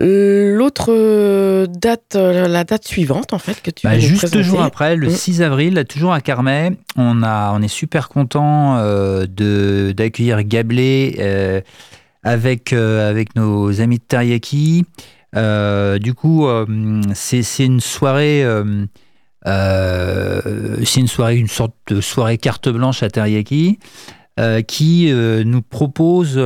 Speaker 1: L'autre euh, date, euh, la date suivante, en fait, que tu
Speaker 3: bah, Juste deux jours après, le 6 mmh. avril, toujours à Carmet, on, a, on est super content euh, d'accueillir Gablé avec, avec nos amis de Teriyaki. du coup, c'est une soirée. c'est une soirée, une sorte de soirée carte blanche à Teriyaki qui nous propose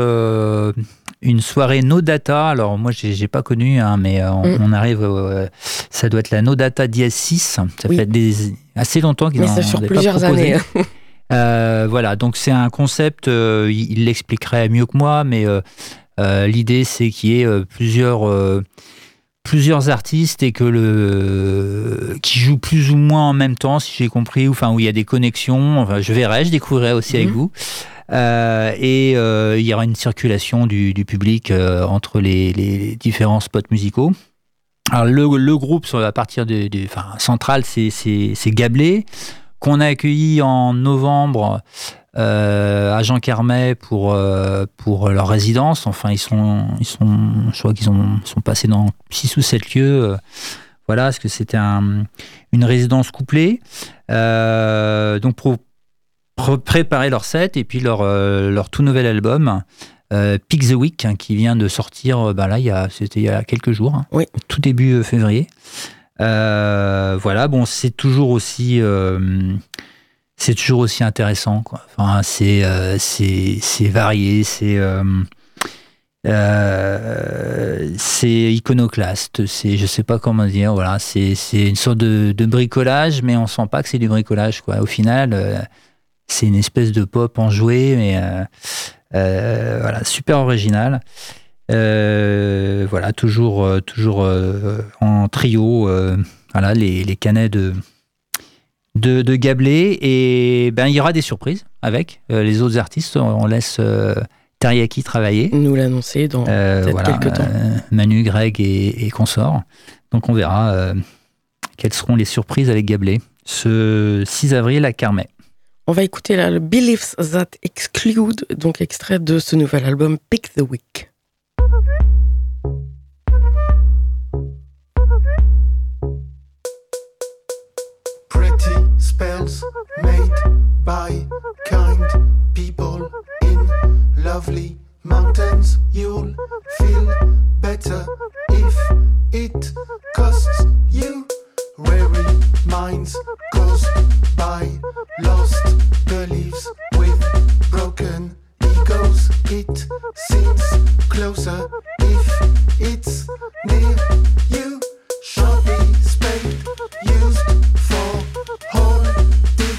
Speaker 3: une soirée No Data. Alors moi, j'ai pas connu, hein, mais euh, mm. on, arrive. Euh, ça doit être la No Data DS6. Ça fait des, assez longtemps qu'ils
Speaker 1: en ça sur plusieurs années.
Speaker 3: Euh, voilà, donc c'est un concept. il l'expliquerait mieux que moi, mais l'idée c'est qu'il y ait plusieurs plusieurs artistes et que le qui jouent plus ou moins en même temps, si j'ai compris, ou enfin où il y a des connexions. Enfin, je verrai, je découvrirai aussi avec mm. vous. Euh, et euh, il y aura une circulation du, public euh, entre les, différents spots musicaux. Alors le, groupe sur la partie de, enfin, centrale, c'est Gablé, qu'on a accueilli en novembre à Jean Carmet pour, pour leur résidence. Enfin, ils sont, ils sont, je crois qu'ils sont passés dans 6 ou 7 lieux. voilà, parce que c'était une résidence couplée. donc pour, préparer leur set et puis leur, euh, leur tout nouvel album. Euh, Pick the Week hein, qui vient de sortir euh, bah là il y a c'était il y a quelques jours hein,
Speaker 1: oui.
Speaker 3: tout début février voilà bon c'est toujours aussi c'est toujours aussi intéressant quoi. enfin c'est c'est varié c'est c'est iconoclaste, c'est je sais pas comment dire, voilà, c'est une sorte de, bricolage, mais on sent pas que c'est du bricolage quoi. Au final, c'est une espèce de pop enjoué, mais euh, euh, voilà, super original. Euh, voilà, toujours, toujours en trio. voilà, les, les canets de, de, de Gablé. Et ben, il y aura des surprises avec les autres artistes. On laisse Teriyaki travailler.
Speaker 1: Nous l'annoncer dans quelques temps.
Speaker 3: Manu, Greg et, et consorts. Donc on verra quelles seront les surprises avec Gablé ce 6 avril à Carmet.
Speaker 1: On va écouter là le Beliefs That Exclude, donc extrait de ce nouvel album Pick the Week.
Speaker 8: Spells made by kind people in lovely mountains. You'll feel better if it costs you. weary minds caused by lost beliefs with broken egos. It seems closer if it's near you.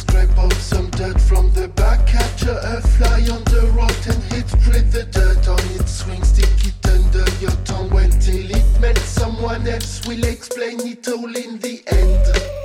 Speaker 8: scrape off some dirt from the back, capture a fly on the rotten hit, spread the dirt on
Speaker 9: its swing, stick it under your tongue until it melts. Someone else will explain it all in the end.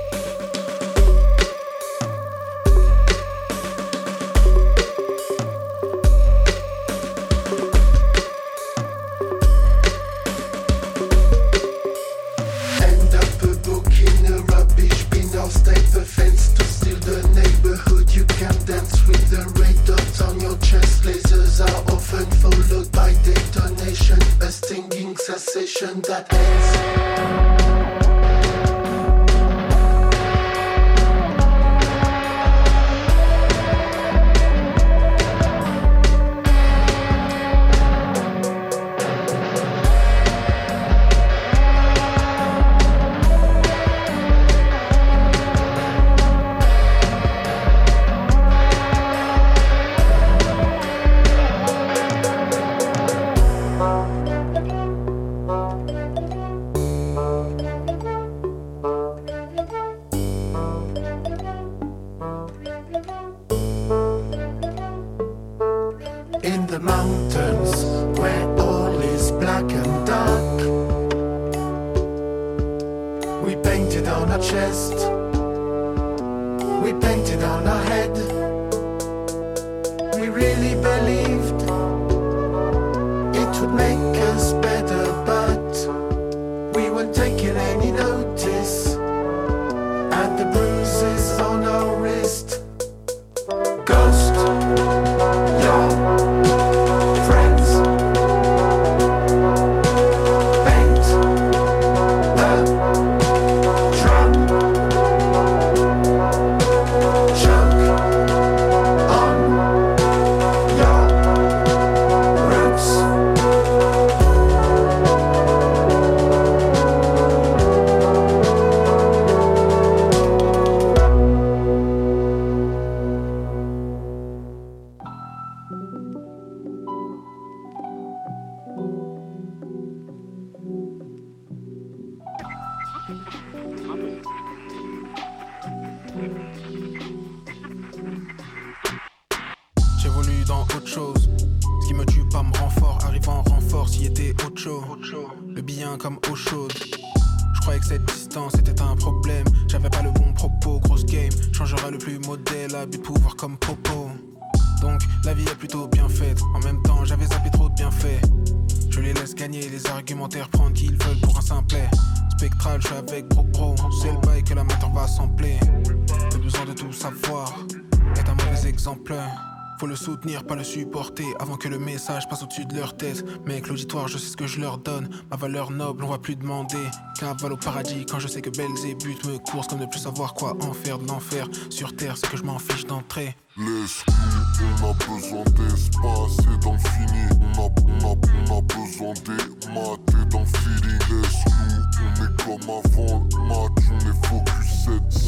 Speaker 9: Faut le soutenir, pas le supporter, avant que le message passe au-dessus de leur tête. Mec, l'auditoire, je sais ce que je leur donne. Ma valeur noble, on va plus demander. Cavale au paradis, quand je sais que Belzébuth me course comme ne plus savoir quoi en faire de l'enfer. Sur terre, c'est que je m'en fiche d'entrer.
Speaker 10: Laisse-nous, on a besoin d'espace et dans le fini. On a, on a, on a besoin des maths et le feeling. Laisse-nous, on est comme avant le match. On est focus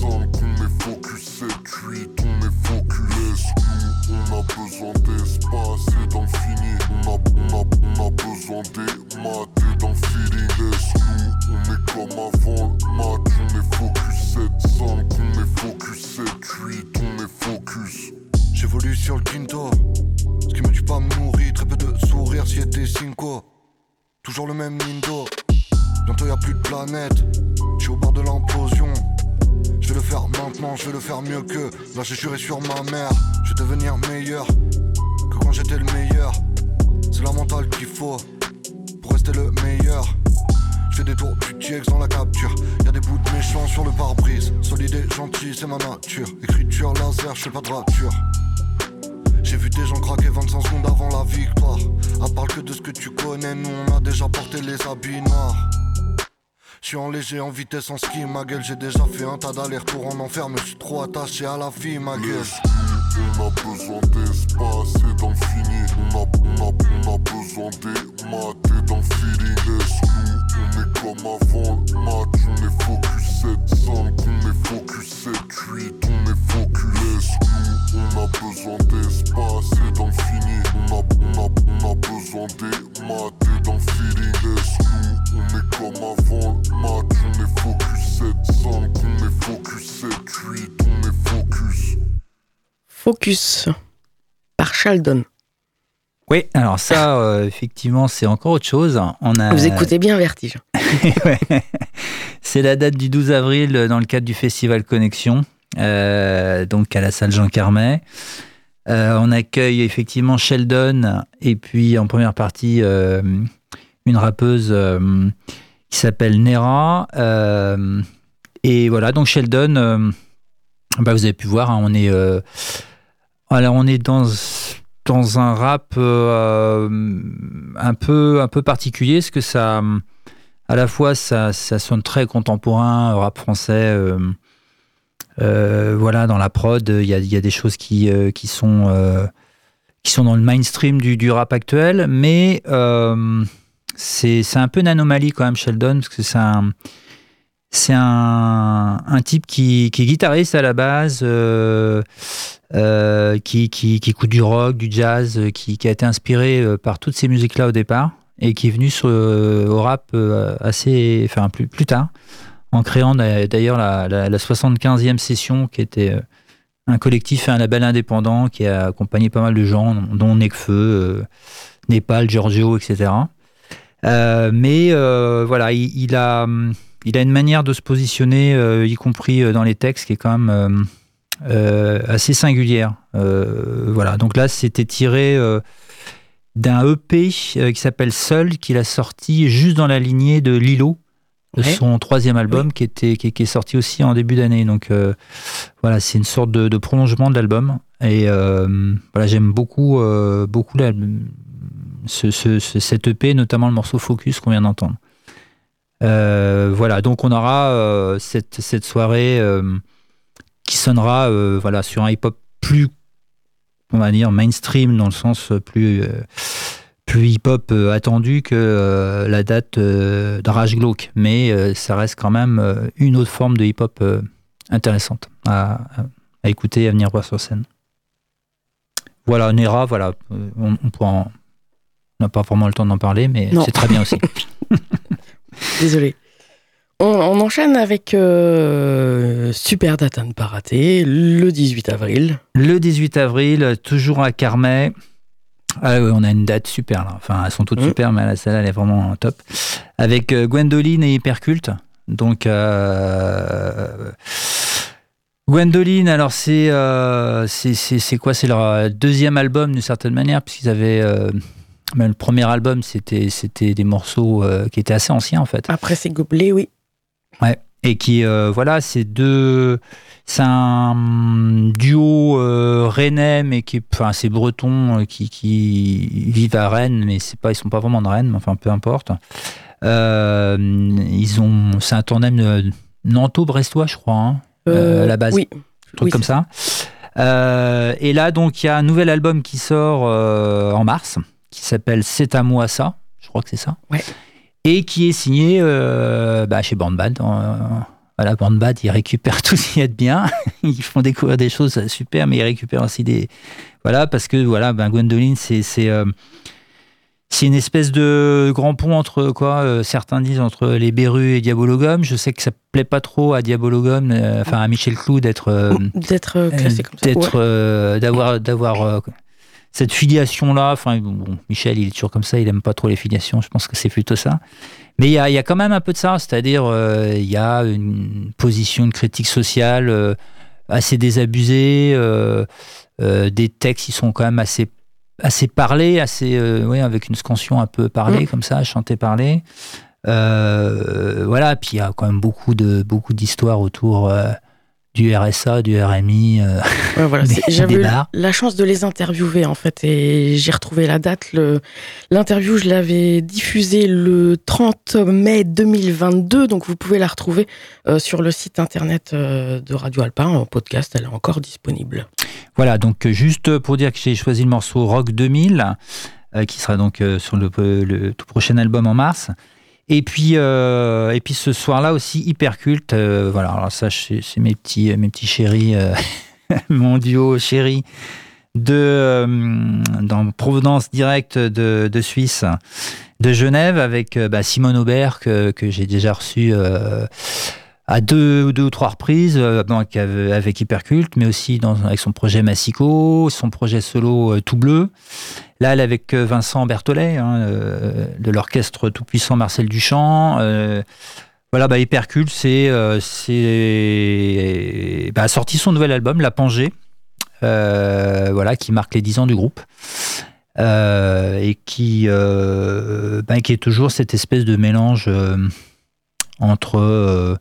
Speaker 10: 7-5, on est focus 7-8, on est focus. Laisse-nous, on a besoin d'espace et dans le fini. On a, on a, on a besoin des maths dans le feeling. Laisse-nous, on est comme avant le match. On est focus 7-5, on est focus 7-8, on est focus.
Speaker 11: J'évolue sur le quinto. Ce qui me tue pas me nourrit. Très peu de sourires si était cinco. Toujours le même Nindo. Bientôt y a plus de planète. Je suis au bord de l'implosion. Je vais le faire maintenant, je vais le faire mieux que. Là j'ai juré sur ma mère. Je vais devenir meilleur que quand j'étais le meilleur. C'est la mentale qu'il faut rester le meilleur. Je fais des tours du dans la capture. Y a des bouts de méchants sur le pare-brise. Solide et gentil, c'est ma nature. Écriture laser, je fais pas de rature. J'ai vu des gens craquer 25 secondes avant la victoire. À part que de ce que tu connais, nous on a déjà porté les habits noirs. Je suis en léger, en vitesse, en ski, ma gueule. J'ai déjà fait un tas d'allers-retours en enfer, mais je suis trop attaché à la vie, ma gueule.
Speaker 10: On a besoin d'espace et dans le fini. On a, on a, besoin des maths feeling. Laisse-nous, on est comme avant le match? On est focus 7-5, on est focus 7-8, on est focus. Laisse-nous, on a besoin d'espace et dans le fini. On a, on a, besoin des maths feeling. Laisse-nous, on est comme avant le match? On est focus 7-5, on est focus 7-8, on est focus.
Speaker 1: Focus par Sheldon.
Speaker 3: Oui, alors ça, euh, effectivement, c'est encore autre chose. On a,
Speaker 1: Vous écoutez bien Vertige.
Speaker 3: Ouais. C'est la date du 12 avril euh, dans le cadre du festival Connexion, euh, donc à la salle Jean Carmet. Euh, on accueille effectivement Sheldon et puis en première partie une rappeuse qui s'appelle Nera. Et voilà, donc Sheldon, bah, vous avez pu voir, hein, on est, alors on est dans dans un rap euh, un peu un peu particulier, parce que ça à la fois ça, ça sonne très contemporain, rap français. euh, euh, voilà, dans la prod, il y a, y a des choses qui, qui, sont, qui sont dans le mainstream du, du rap actuel, mais c'est un peu une anomalie quand même, Sheldon, parce que c'est un, c'est un, un type qui, qui est guitariste à la base, euh, euh, qui, qui, qui écoute du rock, du jazz, euh, qui, a été inspiré par toutes ces musiques-là au départ, et qui est venu sur, au rap assez, enfin, plus, plus tard en créant d'a- d'ailleurs la, la, la 75e session, qui était un collectif et un label indépendant qui a accompagné pas mal de gens, dont Necfeu, Népal, Giorgio, etc. Mais voilà, il, il a, hum, il a une manière de se positionner, euh, y compris euh, dans les textes, qui est quand même euh, assez singulière. Voilà, donc là, c'était tiré d'un EP qui s'appelle Seul, qu'il a sorti juste dans la lignée de Lilo, de
Speaker 1: Ouais.
Speaker 3: son troisième album, qui, était, qui, qui est sorti aussi en début d'année. Donc voilà, c'est une sorte de, de prolongement de l'album. Et voilà, j'aime beaucoup, beaucoup la- ce, ce- ce- cet EP, notamment le morceau Focus qu'on vient d'entendre. Euh, voilà, donc on aura euh, cette, cette soirée euh, qui sonnera voilà, sur un hip-hop plus, on va dire, mainstream, dans le sens plus, plus hip-hop euh, attendu que euh, la date euh, de Rage Glauque. Mais ça reste quand même une autre forme de hip-hop intéressante à, à écouter et à venir voir sur scène. Voilà, Nera, voilà, on, n'a pas vraiment le temps d'en parler, mais c'est très bien aussi.
Speaker 1: Désolé. On, on enchaîne avec euh, Super Date à ne pas rater, le 18 avril.
Speaker 3: Le 18 avril, toujours à Carmet. Ah ouais, on a une date super là. Enfin, elles sont toutes
Speaker 1: Mhm.
Speaker 3: super, mais là, celle-là, elle est vraiment top. Avec euh, Gwendoline et Hyperculte. Donc, euh, Gwendoline, alors c'est euh, quoi? C'est leur euh, deuxième album d'une certaine manière, puisqu'ils avaient. Ben, le premier album, c'était c'était des morceaux euh, qui étaient assez anciens en fait.
Speaker 1: Après, c'est Gobelet, oui.
Speaker 3: Et qui, euh, voilà, c'est deux. C'est un duo euh, rennais, mais qui, enfin, c'est breton, qui, qui vivent à Rennes, mais c'est pas, ils sont pas vraiment de Rennes, mais enfin, peu importe. Ils ont, c'est un tandem nanto-brestois, je crois, hein, à la base.
Speaker 1: Oui.
Speaker 3: un truc
Speaker 1: Oui,
Speaker 3: comme ça. Et là, donc, il y a un nouvel album qui sort en mars, qui s'appelle C'est à moi ça. Je crois que c'est ça.
Speaker 1: Ouais.
Speaker 3: Et qui est signé euh, bah, chez Bandbad. Euh, voilà, Bandbad, ils récupèrent tout ce qui est de bien. ils font découvrir des choses super, mais ils récupèrent aussi des. Voilà, parce que voilà, ben, Gwendoline, c'est. c'est euh, c'est une espèce de grand pont entre quoi euh, Certains disent entre les Berus et Diabologum. Je sais que ça plaît pas trop à Diabologum, euh, enfin à Michel Clou d'être euh,
Speaker 1: D'être classé comme ça.
Speaker 3: d'être
Speaker 1: ouais.
Speaker 3: d'avoir d'avoir cette filiation là enfin bon, Michel il est toujours comme ça il aime pas trop les filiations je pense que c'est plutôt ça. Mais il y a, il y a quand même un peu de ça c'est-à-dire euh, il y a une position une critique sociale euh, assez désabusée euh, des textes qui sont quand même assez assez parlés assez ouais, avec une scansion un peu parlée comme ça chanté parlé euh, voilà puis il y a quand même beaucoup de beaucoup d'histoires autour du RSA, du RMI. euh,
Speaker 1: Ouais, voilà, J'avais eu la chance de les interviewer en fait et j'ai retrouvé la date. L'interview, je l'avais diffusée le 30 mai 2022, donc vous pouvez la retrouver euh, sur le site internet euh, de Radio Alpa en podcast. Elle est encore disponible.
Speaker 3: Voilà, donc juste pour dire que j'ai choisi le morceau Rock 2000, euh, qui sera donc sur le, le tout prochain album en mars. Et puis, euh, et puis ce soir-là aussi, hyper culte. euh, voilà, alors ça, c'est mes petits, mes petits chéris, euh, mon duo chéri de euh, dans provenance directe de, de Suisse, de Genève, avec euh, bah, Simone Aubert que, que j'ai déjà reçu euh, à deux, deux ou trois reprises, euh, avec, avec Hyperculte, mais aussi avec son projet Massico, son projet solo euh, Tout Bleu. Là, elle est avec euh, Vincent Berthollet, hein, de l'orchestre tout-puissant Marcel Duchamp. Euh, voilà, bah, Hyperculte, c'est c'est bah, a sorti son nouvel album, La Pangée, voilà, qui marque les 10 ans du groupe. Et qui, bah, qui est toujours cette espèce de mélange entre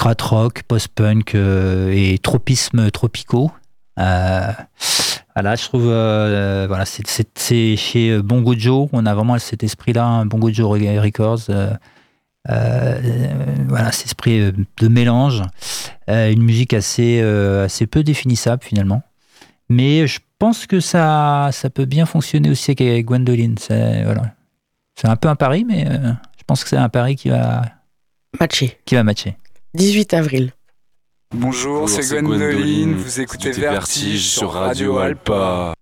Speaker 3: rock, post-punk euh, et tropisme tropicaux. Euh, voilà, je trouve, euh, voilà, c'est- chez Bongo Joe, on a vraiment cet esprit-là, hein, Bongo Joe Records. euh, voilà, cet esprit de mélange, euh, une musique assez, euh, assez peu définissable finalement. Mais je pense que ça, ça peut bien fonctionner aussi avec Gwendoline. C'est voilà. Un peu un pari, mais je pense que c'est un pari qui va,
Speaker 1: Matché.
Speaker 3: qui va matcher.
Speaker 1: 18 avril.
Speaker 12: Bonjour,
Speaker 13: Bonjour,
Speaker 12: c'est Gwendoline,
Speaker 13: Gwendoline.
Speaker 12: vous écoutez
Speaker 13: Écoutez
Speaker 12: Vertige sur Radio Alpa.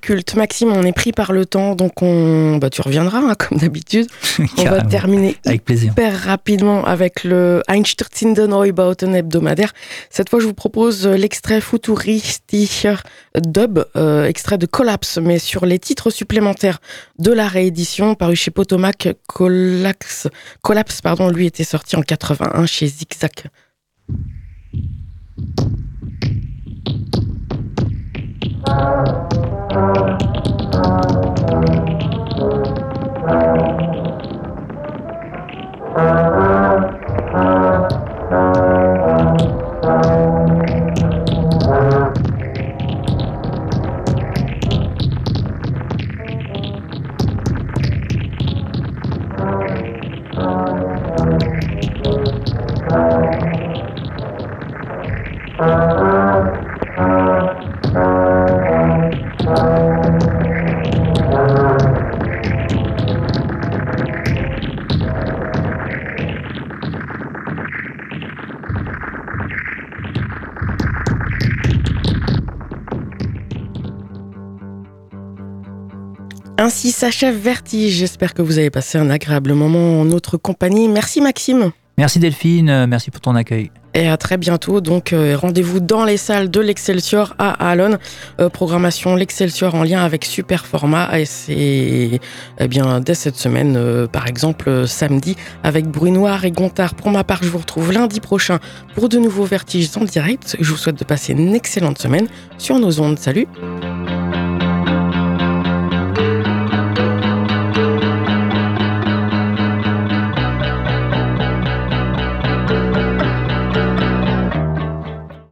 Speaker 1: Culte. Maxime, on est pris par le temps, donc on, bah, tu reviendras hein, comme d'habitude. on va terminer
Speaker 3: avec plaisir.
Speaker 1: hyper rapidement avec le Einstürzende Neubauten hebdomadaire. Cette fois, je vous propose l'extrait futuristischer dub, euh, extrait de Collapse, mais sur les titres supplémentaires de la réédition paru chez Potomac. Collapse, Collapse pardon, lui était sorti en 81 chez Zigzag. Uh... Ainsi s'achève Vertige. J'espère que vous avez passé un agréable moment en notre compagnie. Merci Maxime.
Speaker 3: Merci Delphine, euh, merci pour ton accueil.
Speaker 1: Et à très bientôt. Donc, euh, rendez-vous dans les salles de l'Excelsior à Alon. Euh, programmation l'Excelsior en lien avec Superformat. Et c'est eh bien dès cette semaine, par exemple samedi, avec Bruit Noir et Gontard. Pour ma part, je vous retrouve lundi prochain pour de nouveaux vertiges en direct. Je vous souhaite de passer une excellente semaine sur nos ondes. Salut!